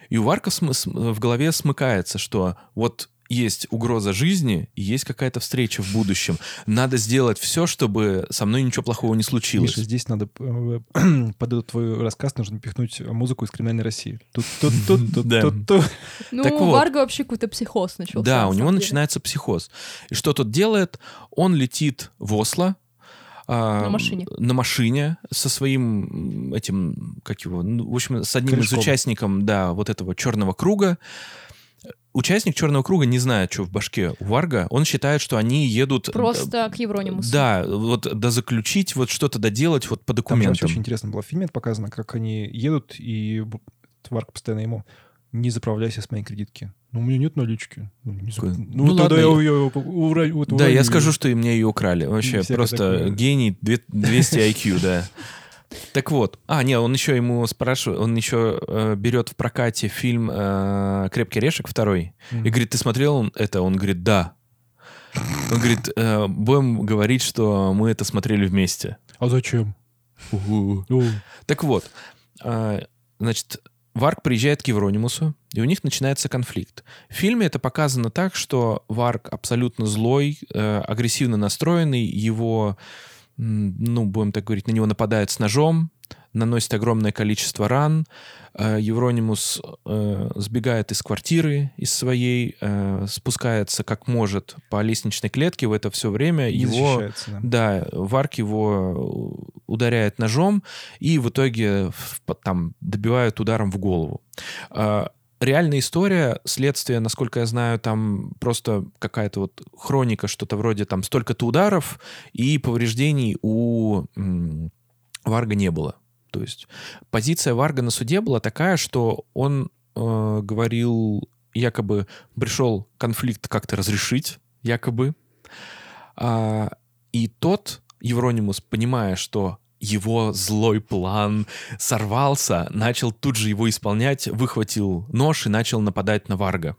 И у Варка в голове смыкается, что вот есть угроза жизни и есть какая-то встреча в будущем. Надо сделать все, чтобы со мной ничего плохого не случилось. Миша, здесь надо э, под этот твой рассказ нужно пихнуть музыку из криминальной России. Тут, тут, тут, тут, Да. тут, тут. Ну, Так у вот. Варга вообще какой-то психоз начался. Да, на у него деле. начинается психоз. И что тут делает? Он летит в Осло. А, На машине. На машине со своим этим, как его, ну, в общем, с одним Корешком. из участников, да, вот этого черного круга. Участник черного круга не знает, что в башке у Варга. Он считает, что они едут... Просто к Евронимусу. Да, вот дозаключить, вот что-то доделать вот по Там же документам. очень интересно было в фильме это показано, как они едут, и Варк постоянно ему не заправляйся с моей кредитки. Ну, у меня нет налички. Ну, не зап- ну, ну тогда ладно, я ее ура- вот Да, я скажу, что и мне ее украли. Вообще просто такое. гений, две- 200 IQ, да. Так вот. А, не, он еще ему спрашивает, он еще э, берет в прокате фильм э, «Крепкий орешек» второй. Мгм. И говорит, ты смотрел это? Он говорит, да. Он говорит, «Э, будем говорить, что мы это смотрели вместе. А зачем? Угу. Ну, Так вот, а, значит, Варк приезжает к Евронимусу, и у них начинается конфликт. В фильме это показано так, что Варк абсолютно злой, э, агрессивно настроенный, его, ну, будем так говорить, на него нападает с ножом, наносит огромное количество ран. Э, Евронимус э, сбегает из квартиры, из своей, э, спускается как может по лестничной клетке. В это все время не его... да. Да, Варк его ударяет ножом и в итоге там добивают ударом в голову. Реальная история, следствие, насколько я знаю, там просто какая-то вот хроника, что-то вроде там столько-то ударов и повреждений у Варга не было. То есть позиция Варга на суде была такая, что он э, говорил, якобы пришел конфликт как-то разрешить, якобы, а, и тот, Евронимус, понимая, что его злой план сорвался, начал тут же его исполнять, выхватил нож и начал нападать на Варга.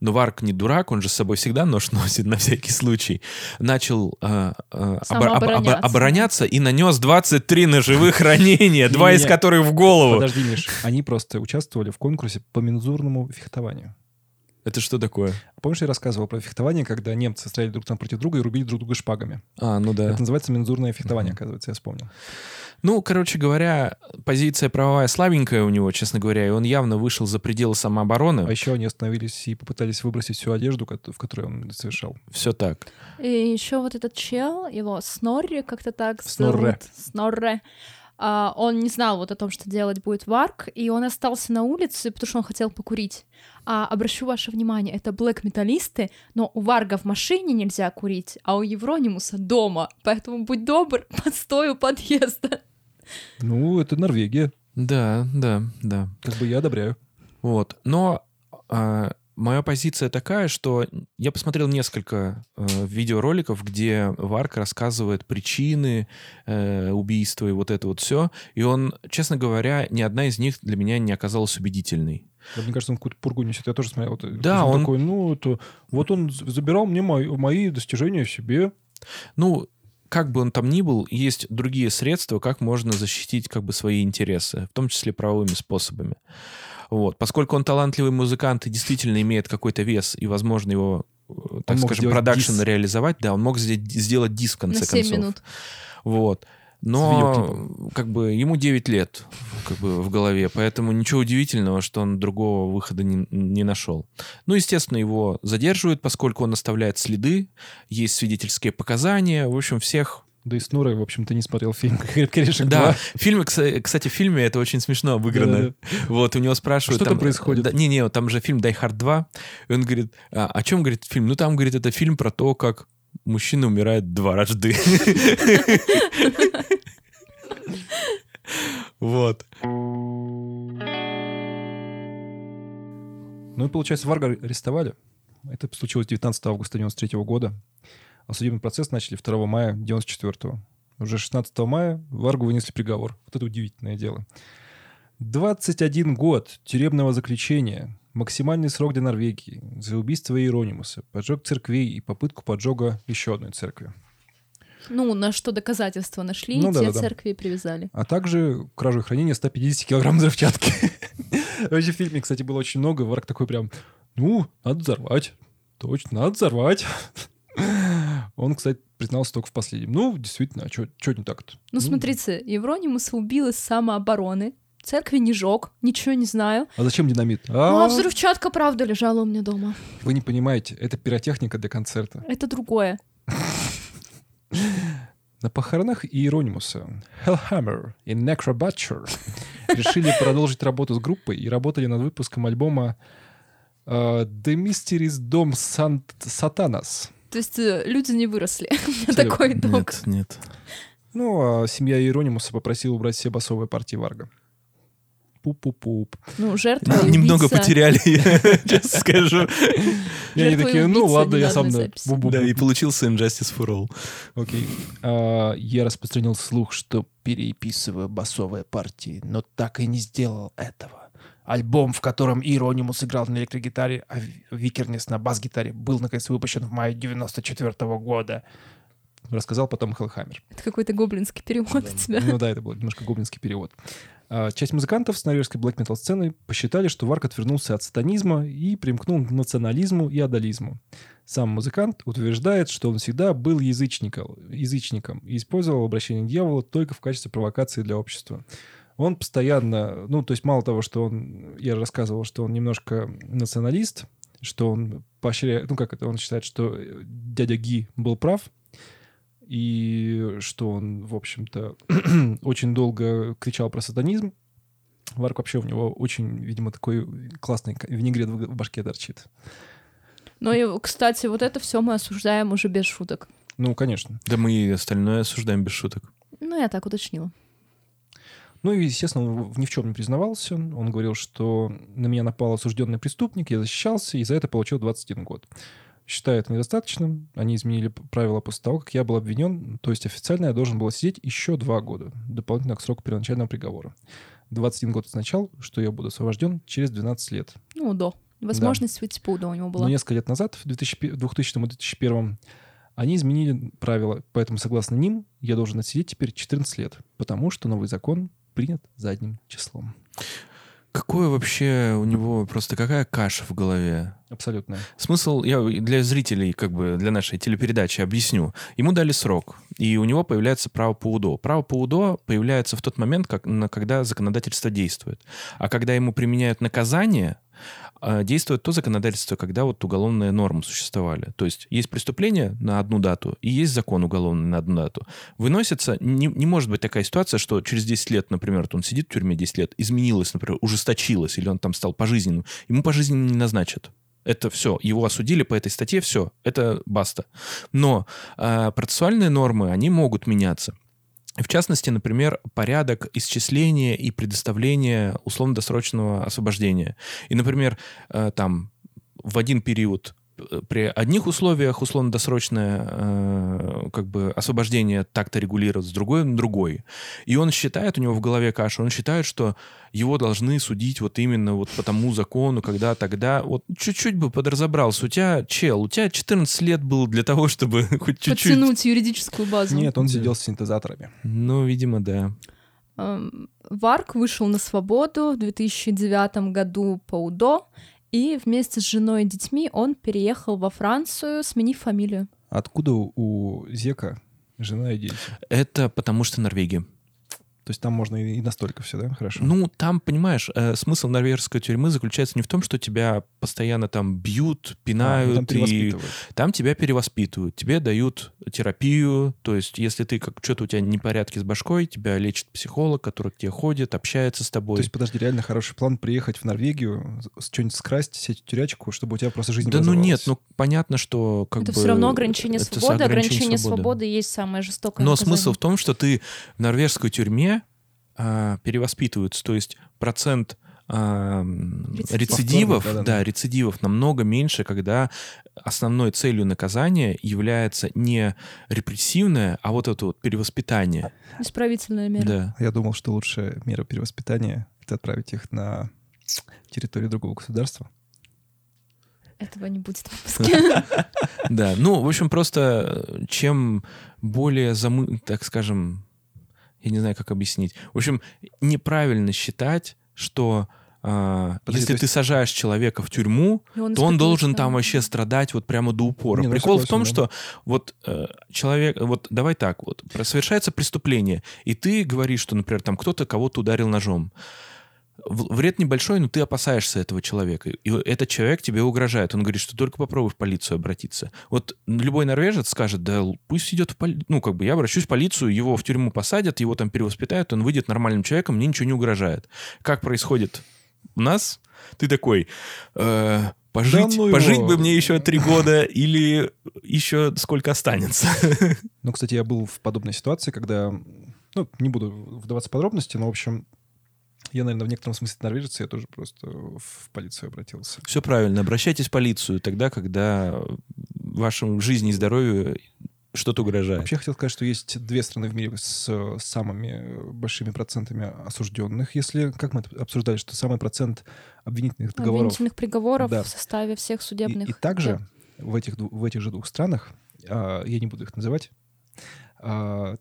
Но Варг не дурак, он же с собой всегда нож носит на всякий случай. Начал э, э, обор- об- об- обороняться и нанес 23 ножевых ранения, два из которых в голову. Подожди, Миш, они просто участвовали в конкурсе по мензурному фехтованию. Это что такое? Помнишь, я рассказывал про фехтование, когда немцы стояли друг там против друга и рубили друг друга шпагами? А, ну да. Это называется мензурное фехтование, оказывается, я вспомнил. Ну, короче говоря, позиция правовая слабенькая у него, честно говоря, и он явно вышел за пределы самообороны. А еще они остановились и попытались выбросить всю одежду, в которой он совершал. Все так. И еще вот этот чел, его Снорри, как-то так Снорре. зовут. Снорре. А, он не знал вот о том, что делать будет Варк, и он остался на улице, потому что он хотел покурить. А обращу ваше внимание, это блэк-металлисты, но у Варга в машине нельзя курить, а у Евронимуса дома. Поэтому будь добр, постой у подъезда. Ну, это Норвегия. Да, да, да. Как бы я одобряю. Вот. Но а, Моя позиция такая, что я посмотрел несколько э, видеороликов, где Варк рассказывает причины э, убийства и вот это вот все. И он, честно говоря, ни одна из них для меня не оказалась убедительной. Да, мне кажется, он какую-то пургу несет. Я тоже смотрел. Вот, Да, он- такой, ну, это, вот он забирал мне мои, мои достижения себе. Ну, как бы он там ни был, есть другие средства, как можно защитить как бы свои интересы, в том числе правовыми способами. Вот. Поскольку он талантливый музыкант и действительно имеет какой-то вес, и, возможно, его, э, так мог скажем, продакшн диск. реализовать, да, он мог сделать, сделать диск в конце На 7 концов. минут. Вот. Но как бы ему 9 лет как бы в голове, поэтому ничего удивительного, что он другого выхода не, не нашел. Ну, естественно, его задерживают, поскольку он оставляет следы, есть свидетельские показания, в общем, всех... Да и Снура, в общем-то, не смотрел фильм «Крепкий орешек Да, 2». в фильме, кса- кстати, в фильме это очень смешно обыграно. Да-да-да. Вот, у него спрашивают... Что там происходит? да, Не-не, там же фильм «Die Hard 2», и он говорит, а, о чем, говорит, фильм? Ну, там, говорит, это фильм про то, как мужчина умирает дважды. Вот. Ну и, получается, Варга арестовали. Это случилось 19 августа 93 года. А судебный процесс начали 2 мая 94 Уже 16 мая Варгу вынесли приговор. Вот это удивительное дело. 21 год тюремного заключения, максимальный срок для Норвегии за убийство Иеронимуса, поджог церквей и попытку поджога еще одной церкви. Ну, на что доказательства нашли, Ну и да, те да, да. церкви и привязали. А также кражу и хранение 150 килограмм взрывчатки. Вообще в фильме, кстати, было очень много. Варг такой прям, ну, надо взорвать. Точно, надо взорвать. Он, кстати, признался только в последнем. Ну, действительно, а что не так-то? Ну, смотрите, Евронимуса убил из самообороны. Церкви не жег, ничего не знаю. А зачем динамит? Ну, а взрывчатка, правда, лежала у меня дома. Вы не понимаете, это пиротехника для концерта. Это другое. На похоронах Иеронимуса Hellhammer и Necrobutcher решили продолжить работу с группой и работали над выпуском альбома э, The Mysteries Dom Sant- Satanas. То есть э, люди не выросли. Абсолютно. такой итог. Нет, нет. Ну, а семья Евронимуса попросила убрать все басовые партии Варга. Пуп-пуп-пуп. Ну, жертва и Немного убийца. потеряли, честно скажу. И они Жертва и такие, ну убийца ладно, я на сам... на- бу-бу-бу». Да, и получился And Justice for All. Окей. А, я распространил слух, что переписываю басовые партии, но так и не сделал этого. Альбом, в котором Евронимус играл на электрогитаре, а Ви- Викернес на бас-гитаре, был наконец выпущен в мае 94 года. Рассказал потом Хеллхаммер. Это какой-то гоблинский перевод у тебя. Ну да, это был немножко гоблинский перевод. А, Часть музыкантов с норвежской блэк метал сцены посчитали, что Варк отвернулся от сатанизма и примкнул к национализму и адализму. Сам музыкант утверждает, что он всегда был язычником, язычником и использовал обращение дьявола только в качестве провокации для общества. Он постоянно, ну, то есть мало того, что он, я рассказывал, что он немножко националист, что он поощряет, ну, как это, он считает, что э, дядя Ги был прав, и что он, в общем-то, очень долго кричал про сатанизм. Варк вообще у него очень, видимо, такой классный винегрет в башке торчит. Но, и, кстати, вот это все мы осуждаем уже без шуток. Ну, конечно. Да мы и остальное осуждаем без шуток. Ну, я так уточнила. Ну и, естественно, он ни в чем не признавался. Он говорил, что на меня напал осужденный преступник, я защищался, и за это получил 21 год. Считаю это недостаточным. Они изменили правила после того, как я был обвинен. То есть официально я должен был сидеть еще два года, дополнительно к сроку первоначального приговора. 21 год означал, что я буду освобожден через 12 лет. Ну, до. Возможность выйти по УДО у него Но была. несколько лет назад, в 2000 2000-2001, они изменили правила, поэтому, согласно ним, я должен отсидеть теперь 14 лет, потому что новый закон принят задним числом. Какое вообще у него просто какая каша в голове? Абсолютно. Смысл, я для зрителей, как бы для нашей телепередачи объясню. Ему дали срок, и у него появляется право по УДО. Право по УДО появляется в тот момент, как, на- когда законодательство действует. А когда ему применяют наказание, действует то законодательство, когда вот уголовные нормы существовали. То есть есть преступление на одну дату, и есть закон уголовный на одну дату. Выносится, не, не может быть такая ситуация, что через 10 лет, например, он сидит в тюрьме 10 лет, изменилось, например, ужесточилось, или он там стал пожизненным. Ему пожизненно не назначат. Это все. Его осудили по этой статье, все. Это баста. Но э, процессуальные нормы, они могут меняться. В частности, например, порядок исчисления и предоставления условно-досрочного освобождения. И, например, э, там в один период при одних условиях условно-досрочное э, как бы освобождение так-то регулироваться, другой другой. И он считает, у него в голове каша, он считает, что его должны судить вот именно вот по тому закону, когда тогда... Вот чуть-чуть бы подразобрался. У тебя, чел, у тебя 14 лет было для того, чтобы хоть чуть-чуть... Подтянуть юридическую базу. Нет, он Да. сидел с синтезаторами. Ну, видимо, да. Эм, Варк вышел на свободу в 2009 году по УДО, и вместе с женой и детьми он переехал во Францию, сменив фамилию. Откуда у- Зека жена и дети? Это потому что Норвегия. То есть там можно и настолько все, да? Хорошо. Ну, там, понимаешь, э, смысл норвежской тюрьмы заключается не в том, что тебя постоянно там бьют, А, ну, пинают, там и там тебя перевоспитывают, тебе дают терапию, то есть если ты как что-то у тебя непорядки с башкой, тебя лечит психолог, который к тебе ходит, общается с тобой. То есть, подожди, реально хороший план приехать в Норвегию, с- что-нибудь скрасть, сеть тюрячку, чтобы у тебя просто жизнь да ну нет, ну понятно, что как это бы... все равно ограничение свободы. Ограничение, ограничение свободы есть самое жестокое Но наказание. смысл в том, что ты в норвежской тюрьме а, перевоспитываются, то есть процент а, м, Рецидив. рецидивов, Повторных, да, да-да-да. рецидивов намного меньше, когда основной целью наказания является не репрессивное, а вот это вот перевоспитание. Исправительная мера. Да. Я думал, что лучшая мера перевоспитания — это отправить их на территорию другого государства. Этого не будет в выпуске. Да, ну, в общем, просто э, чем более, замы... так скажем, я не знаю, как объяснить. В общем, неправильно считать, что а, Подожди, если ты есть- сажаешь человека в тюрьму, И он то он должен там вообще страдать вот прямо до упора. Не, ну, Прикол в том, да. что вот э, человек, вот давай так, вот совершается преступление, и ты говоришь, что, например, там кто-то кого-то ударил ножом. Вред небольшой, но ты опасаешься этого человека. И этот человек тебе угрожает. Он говорит, что только попробуй в полицию обратиться. Вот любой норвежец скажет, да пусть идет в полицию. Ну, как бы я обращусь в полицию, его в тюрьму посадят, его там перевоспитают, он выйдет нормальным человеком, мне ничего не угрожает. Как происходит у нас? Ты такой, «Э, пожить, ну его». пожить бы мне еще три года или еще сколько останется. Ну, кстати, я был в подобной ситуации, когда... Ну, не буду вдаваться в подробности, но, в общем, я, наверное, в некотором смысле норвежец, я тоже просто в полицию обратился. Все правильно. Обращайтесь в полицию тогда, когда вашему жизни и здоровью что-то угрожает. Вообще, я хотел сказать, что есть две страны в мире с самыми большими процентами осужденных. Если, как мы обсуждали, что самый процент обвинительных договоров Обвинительных приговоров Да. в составе всех И, судебных. и также дел. в этих, в этих же двух странах, а, я не буду их называть,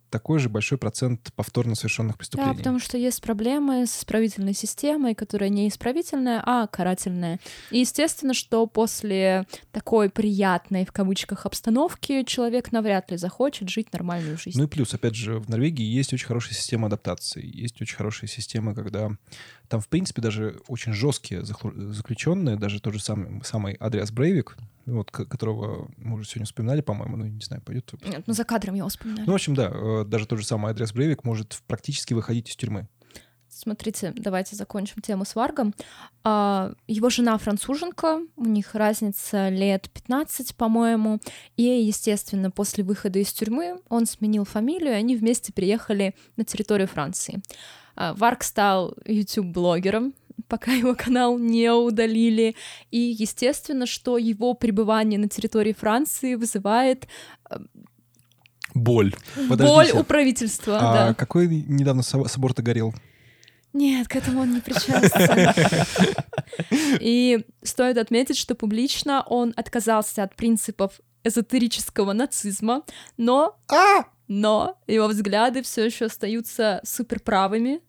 такой же большой процент повторно совершенных Да, преступлений. потому что есть проблемы с исправительной системой, которая не исправительная, а карательная. И естественно, что после такой приятной, в кавычках, обстановки человек навряд ли захочет жить нормальную жизнь. Ну и плюс, опять же, в Норвегии есть очень хорошая система адаптации. Есть очень хорошая система, когда там, в принципе, даже очень жесткие заключенные, даже тот же самый, самый Адриас Брейвик, вот, которого мы уже сегодня вспоминали, по-моему, ну, не знаю, пойдет. Нет, ну за кадром его вспоминали. Ну, в общем, да, э, даже тот же самый Адриас Брейвик может практически выходить из тюрьмы. Смотрите, давайте закончим тему с Варгом. А, Его жена француженка, у них разница лет 15, по-моему. И, естественно, после выхода из тюрьмы он сменил фамилию, и они вместе приехали на территорию Франции. А, Варг стал YouTube-блогером, пока его канал не удалили. И, естественно, что его пребывание на территории Франции вызывает Боль. боль Подождите, у правительства. А да. какой недавно со- собор-то горел? Нет, к этому он не причастен. И стоит отметить, что публично он отказался от принципов эзотерического нацизма, но, но его взгляды все еще остаются суперправыми.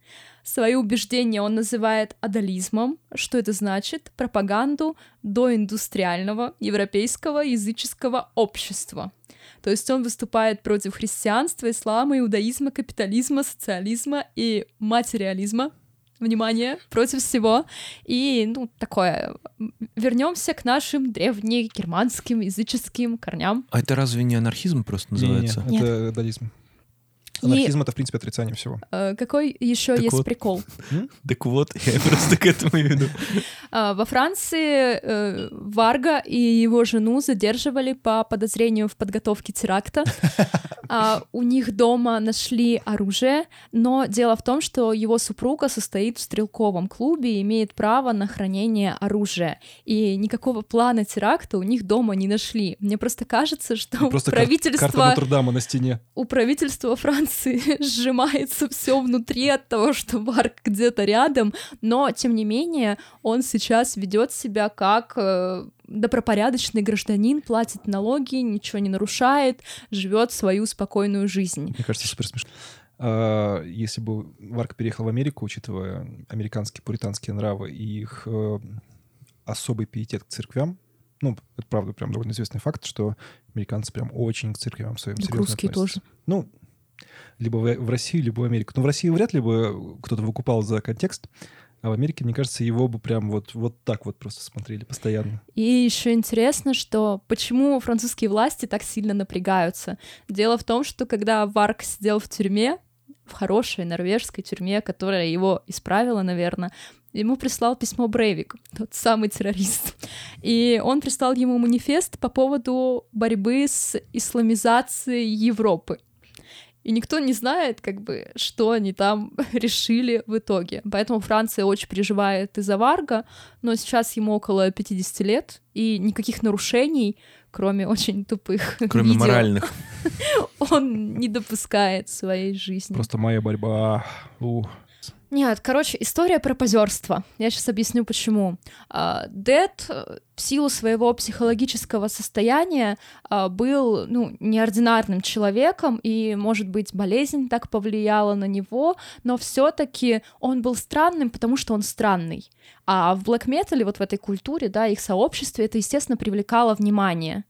Свои убеждения он называет адализмом. Что это значит? Пропаганду доиндустриального европейского языческого общества. То есть он выступает против христианства, ислама, иудаизма, капитализма, социализма и материализма. Внимание, против всего. И, ну, такое. Вернемся к нашим древнегерманским языческим корням. А это разве не анархизм просто называется? Не-не, это дадизм. Анархизм — это, в принципе, отрицание всего. Э, какой еще Так есть вот. прикол? Так вот, я просто к этому веду. А, Во Франции э, Варга и его жену задерживали по подозрению в подготовке теракта. А, У них дома нашли оружие, но дело в том, что его супруга состоит в стрелковом клубе и имеет право на хранение оружия. И никакого плана теракта у них дома не нашли. Мне просто кажется, что правительство карта Нотр-Дама на стене. у правительства Франции сжимается все внутри от того, что Варк где-то рядом, но тем не менее он сейчас ведет себя как э, добропорядочный гражданин, платит налоги, ничего не нарушает, живет свою спокойную жизнь. Мне кажется, супер смешно. А, Если бы Варк переехал в Америку, учитывая американские пуританские нравы и их э, особый пиетет к церквям, ну, это правда прям довольно известный факт, что американцы прям очень к церквям своим Так серьезно русские относятся. тоже. Ну, либо в, Россию, либо в Америку. Ну, в России вряд ли бы кто-то выкупал за контекст, а в Америке, мне кажется, его бы прям вот, вот так вот просто смотрели постоянно. И еще интересно, что почему французские власти так сильно напрягаются. Дело в том, что когда Варк сидел в тюрьме, в хорошей норвежской тюрьме, которая его исправила, наверное, ему прислал письмо Брейвик, тот самый террорист. И он прислал ему манифест по поводу борьбы с исламизацией Европы. И никто не знает, как бы, что они там решили в итоге. Поэтому Франция очень переживает из-за Варга, но сейчас ему около 50 лет, и никаких нарушений, кроме очень тупых Кроме видео, моральных. он не допускает в своей жизни. Просто моя борьба. У. Нет, короче, история про позерство. Я сейчас объясню, почему. А, Дэд э, в силу своего психологического состояния а, был, ну, неординарным человеком, и, может быть, болезнь так повлияла на него, но все таки он был странным, потому что он странный. А в блэк метале, вот в этой культуре, да, их сообществе, это, естественно, привлекало внимание.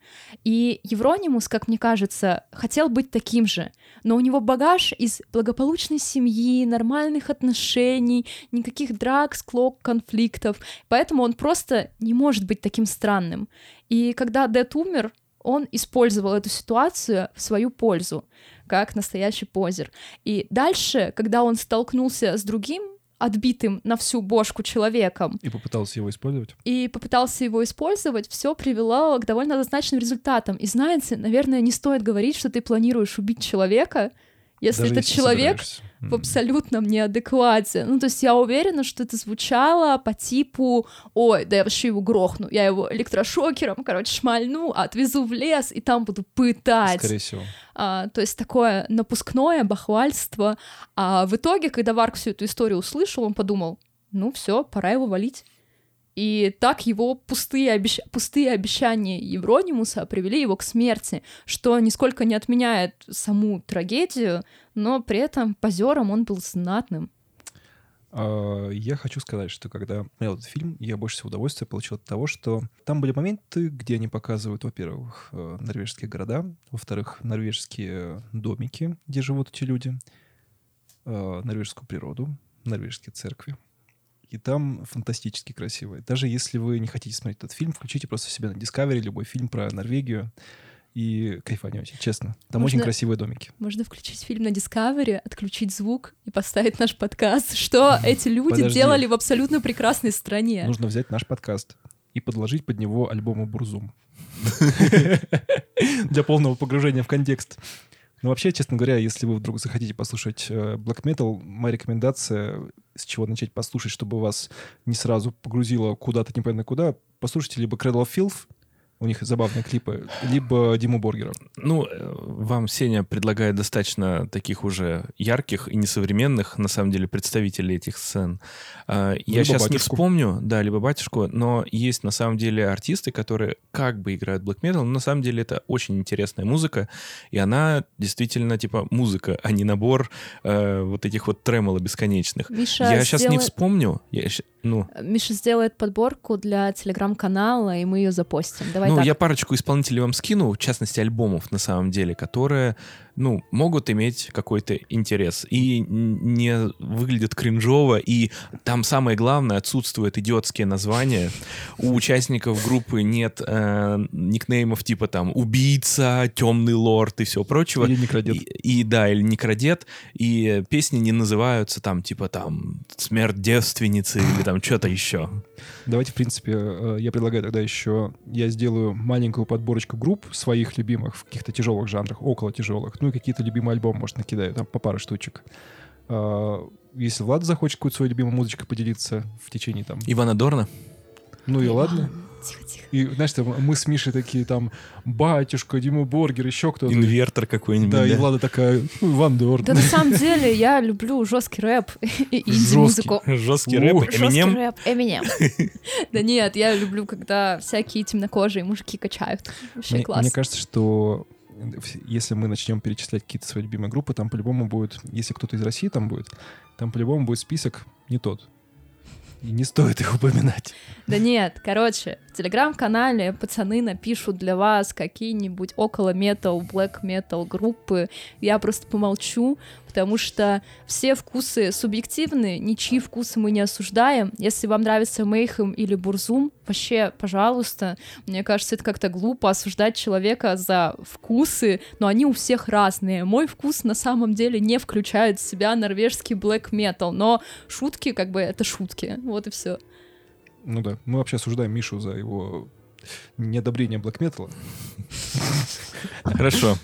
И Евронимус, как мне кажется, хотел быть таким же, но у него багаж из благополучной семьи, нормальных отношений, никаких драк, склок, конфликтов, поэтому он просто не может быть таким странным. И когда Дэд умер, он использовал эту ситуацию в свою пользу, как настоящий позер. И дальше, когда он столкнулся с другим отбитым на всю бошку человеком, И попытался его использовать. и попытался его использовать, все привело к довольно однозначным результатам. И знаете, наверное, не стоит говорить, что ты планируешь убить человека, если Даже этот человек собираешься. В абсолютном неадеквате. Ну, то есть я уверена, что это звучало по типу «Ой, да я вообще его грохну, я его электрошокером, короче, шмальну, отвезу в лес, и там буду пытать». Скорее всего. А, то есть такое напускное бахвальство. А в итоге, когда Варк всю эту историю услышал, он подумал, ну все, пора его валить. И так его пустые, обещ... пустые обещания Евронимуса привели его к смерти, что нисколько не отменяет саму трагедию, но при этом позером он был знатным. А, Я хочу сказать, что когда смотрел этот фильм, я больше всего удовольствия получил от того, что там были моменты, где они показывают, во-первых, э, норвежские города, во-вторых, норвежские домики, где живут эти люди, э, норвежскую природу, норвежские церкви. И там фантастически красиво. Даже если вы не хотите смотреть этот фильм, включите просто себе на Discovery любой фильм про Норвегию и кайфанете, честно. Там очень Можно- красивые домики. Можно включить фильм на Discovery, отключить звук и поставить наш подкаст, что эти люди Подожди. делали в абсолютно прекрасной стране. Нужно взять наш подкаст и подложить под него альбомы Бурзум. Для полного погружения в контекст. Ну, вообще, честно говоря, если вы вдруг захотите послушать э, black metal, моя рекомендация, с чего начать послушать, чтобы вас не сразу погрузило куда-то непонятно куда, послушайте либо Cradle of Filth, у них забавные клипы, либо Диму Боргера. Ну, э, вам Сеня предлагает достаточно таких уже ярких и несовременных, на самом деле, представителей этих сцен. А, Я Либо сейчас не батюшку. вспомню, да, либо батюшку, но есть на самом деле артисты, которые как бы играют black metal, но на самом деле это очень интересная музыка, и она действительно типа музыка, а не набор э, вот этих вот тремоло бесконечных. Миша Я сейчас не сделает- вспомню, я ну, Миша сделает подборку для телеграм-канала, и мы ее запостим. Давайте ну, так. я парочку исполнителей вам скину, в частности, альбомов, на самом деле, которые, ну, могут иметь какой-то интерес и не выглядят кринжово, и там самое главное, отсутствуют идиотские названия. У участников группы нет э, никнеймов типа там «Убийца», «Темный лорд» и всего прочего. Или Некродед. И, и да, или Некродед, и песни не называются там типа там «Смерть девственницы» или там что-то еще. Давайте, в принципе, э, я предлагаю тогда еще, я сделаю маленькую подборочку групп своих любимых в каких-то тяжелых жанрах, около тяжелых, ну и какие-то любимые альбомы, может, накидаю, там по паре штучек. А, Если Влад захочет какую-то свою любимую музычкой поделиться в течение там... Ивана Дорна? Ну и ладно. Тихо, тихо. И, знаешь, там, мы с Мишей такие там, батюшка, Дима Боргер, еще кто-то. Инвертор какой-нибудь, Да, и Влада такая, «Ну, Ван Дорн. Да на самом деле я люблю жесткий рэп и инди-музыку. Жесткий рэп, Эминем. рэп, Эминем. Да нет, я люблю, когда всякие темнокожие мужики качают. Вообще Мне, класс. мне кажется, что в- если мы начнем перечислять какие-то свои любимые группы, там по-любому будет, если кто-то из России там будет, там по-любому будет список не тот. И не стоит их упоминать. Да нет, короче, в телеграм-канале пацаны напишут для вас какие-нибудь около метал, блэк метал группы. Я просто помолчу, потому что все вкусы субъективны, ничьи вкусы мы не осуждаем. Если вам нравится Мейхем или Бурзум, вообще, пожалуйста. Мне кажется, это как-то глупо осуждать человека за вкусы, но они у всех разные. Мой вкус на самом деле не включает в себя норвежский блэк метал, но шутки, как бы, это шутки. Вот и все. Ну да, мы вообще осуждаем Мишу за его неодобрение блэк-металла. Хорошо.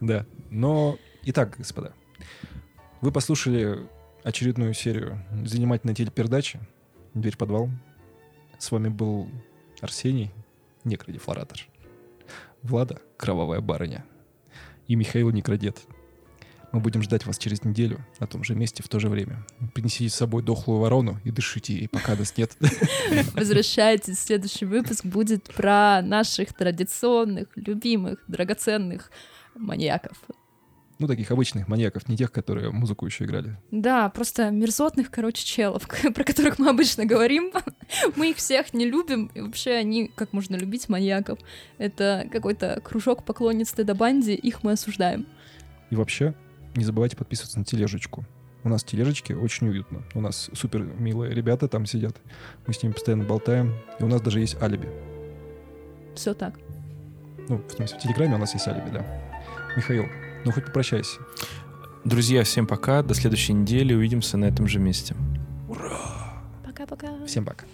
Да. Но, итак, господа, вы послушали очередную серию занимательной телепередачи «Дверь подвал». С вами был Арсений, некродефлоратор, Влада, кровавая барыня, и Михаил Некродед. Мы будем ждать вас через неделю на том же месте в то же время. Принесите с собой дохлую ворону и дышите ей, пока нас нет. Возвращайтесь, следующий выпуск будет про наших традиционных, любимых, драгоценных маньяков. Ну, таких обычных маньяков, не тех, которые музыку еще играли. Да, просто мерзотных, короче, челов, про которых мы обычно говорим. Мы их всех не любим, и вообще они, как можно любить маньяков? Это какой-то кружок поклонниц Теда Банди, их мы осуждаем. И вообще, не забывайте подписываться на тележечку. У нас в тележечке очень уютно. У нас супер милые ребята там сидят. Мы с ними постоянно болтаем. И у нас даже есть алиби. Все так. Ну, в смысле, в Телеграме у нас есть алиби, да. Михаил, ну хоть попрощайся. Друзья, всем пока. До следующей недели. Увидимся на этом же месте. Пока-пока. Всем пока.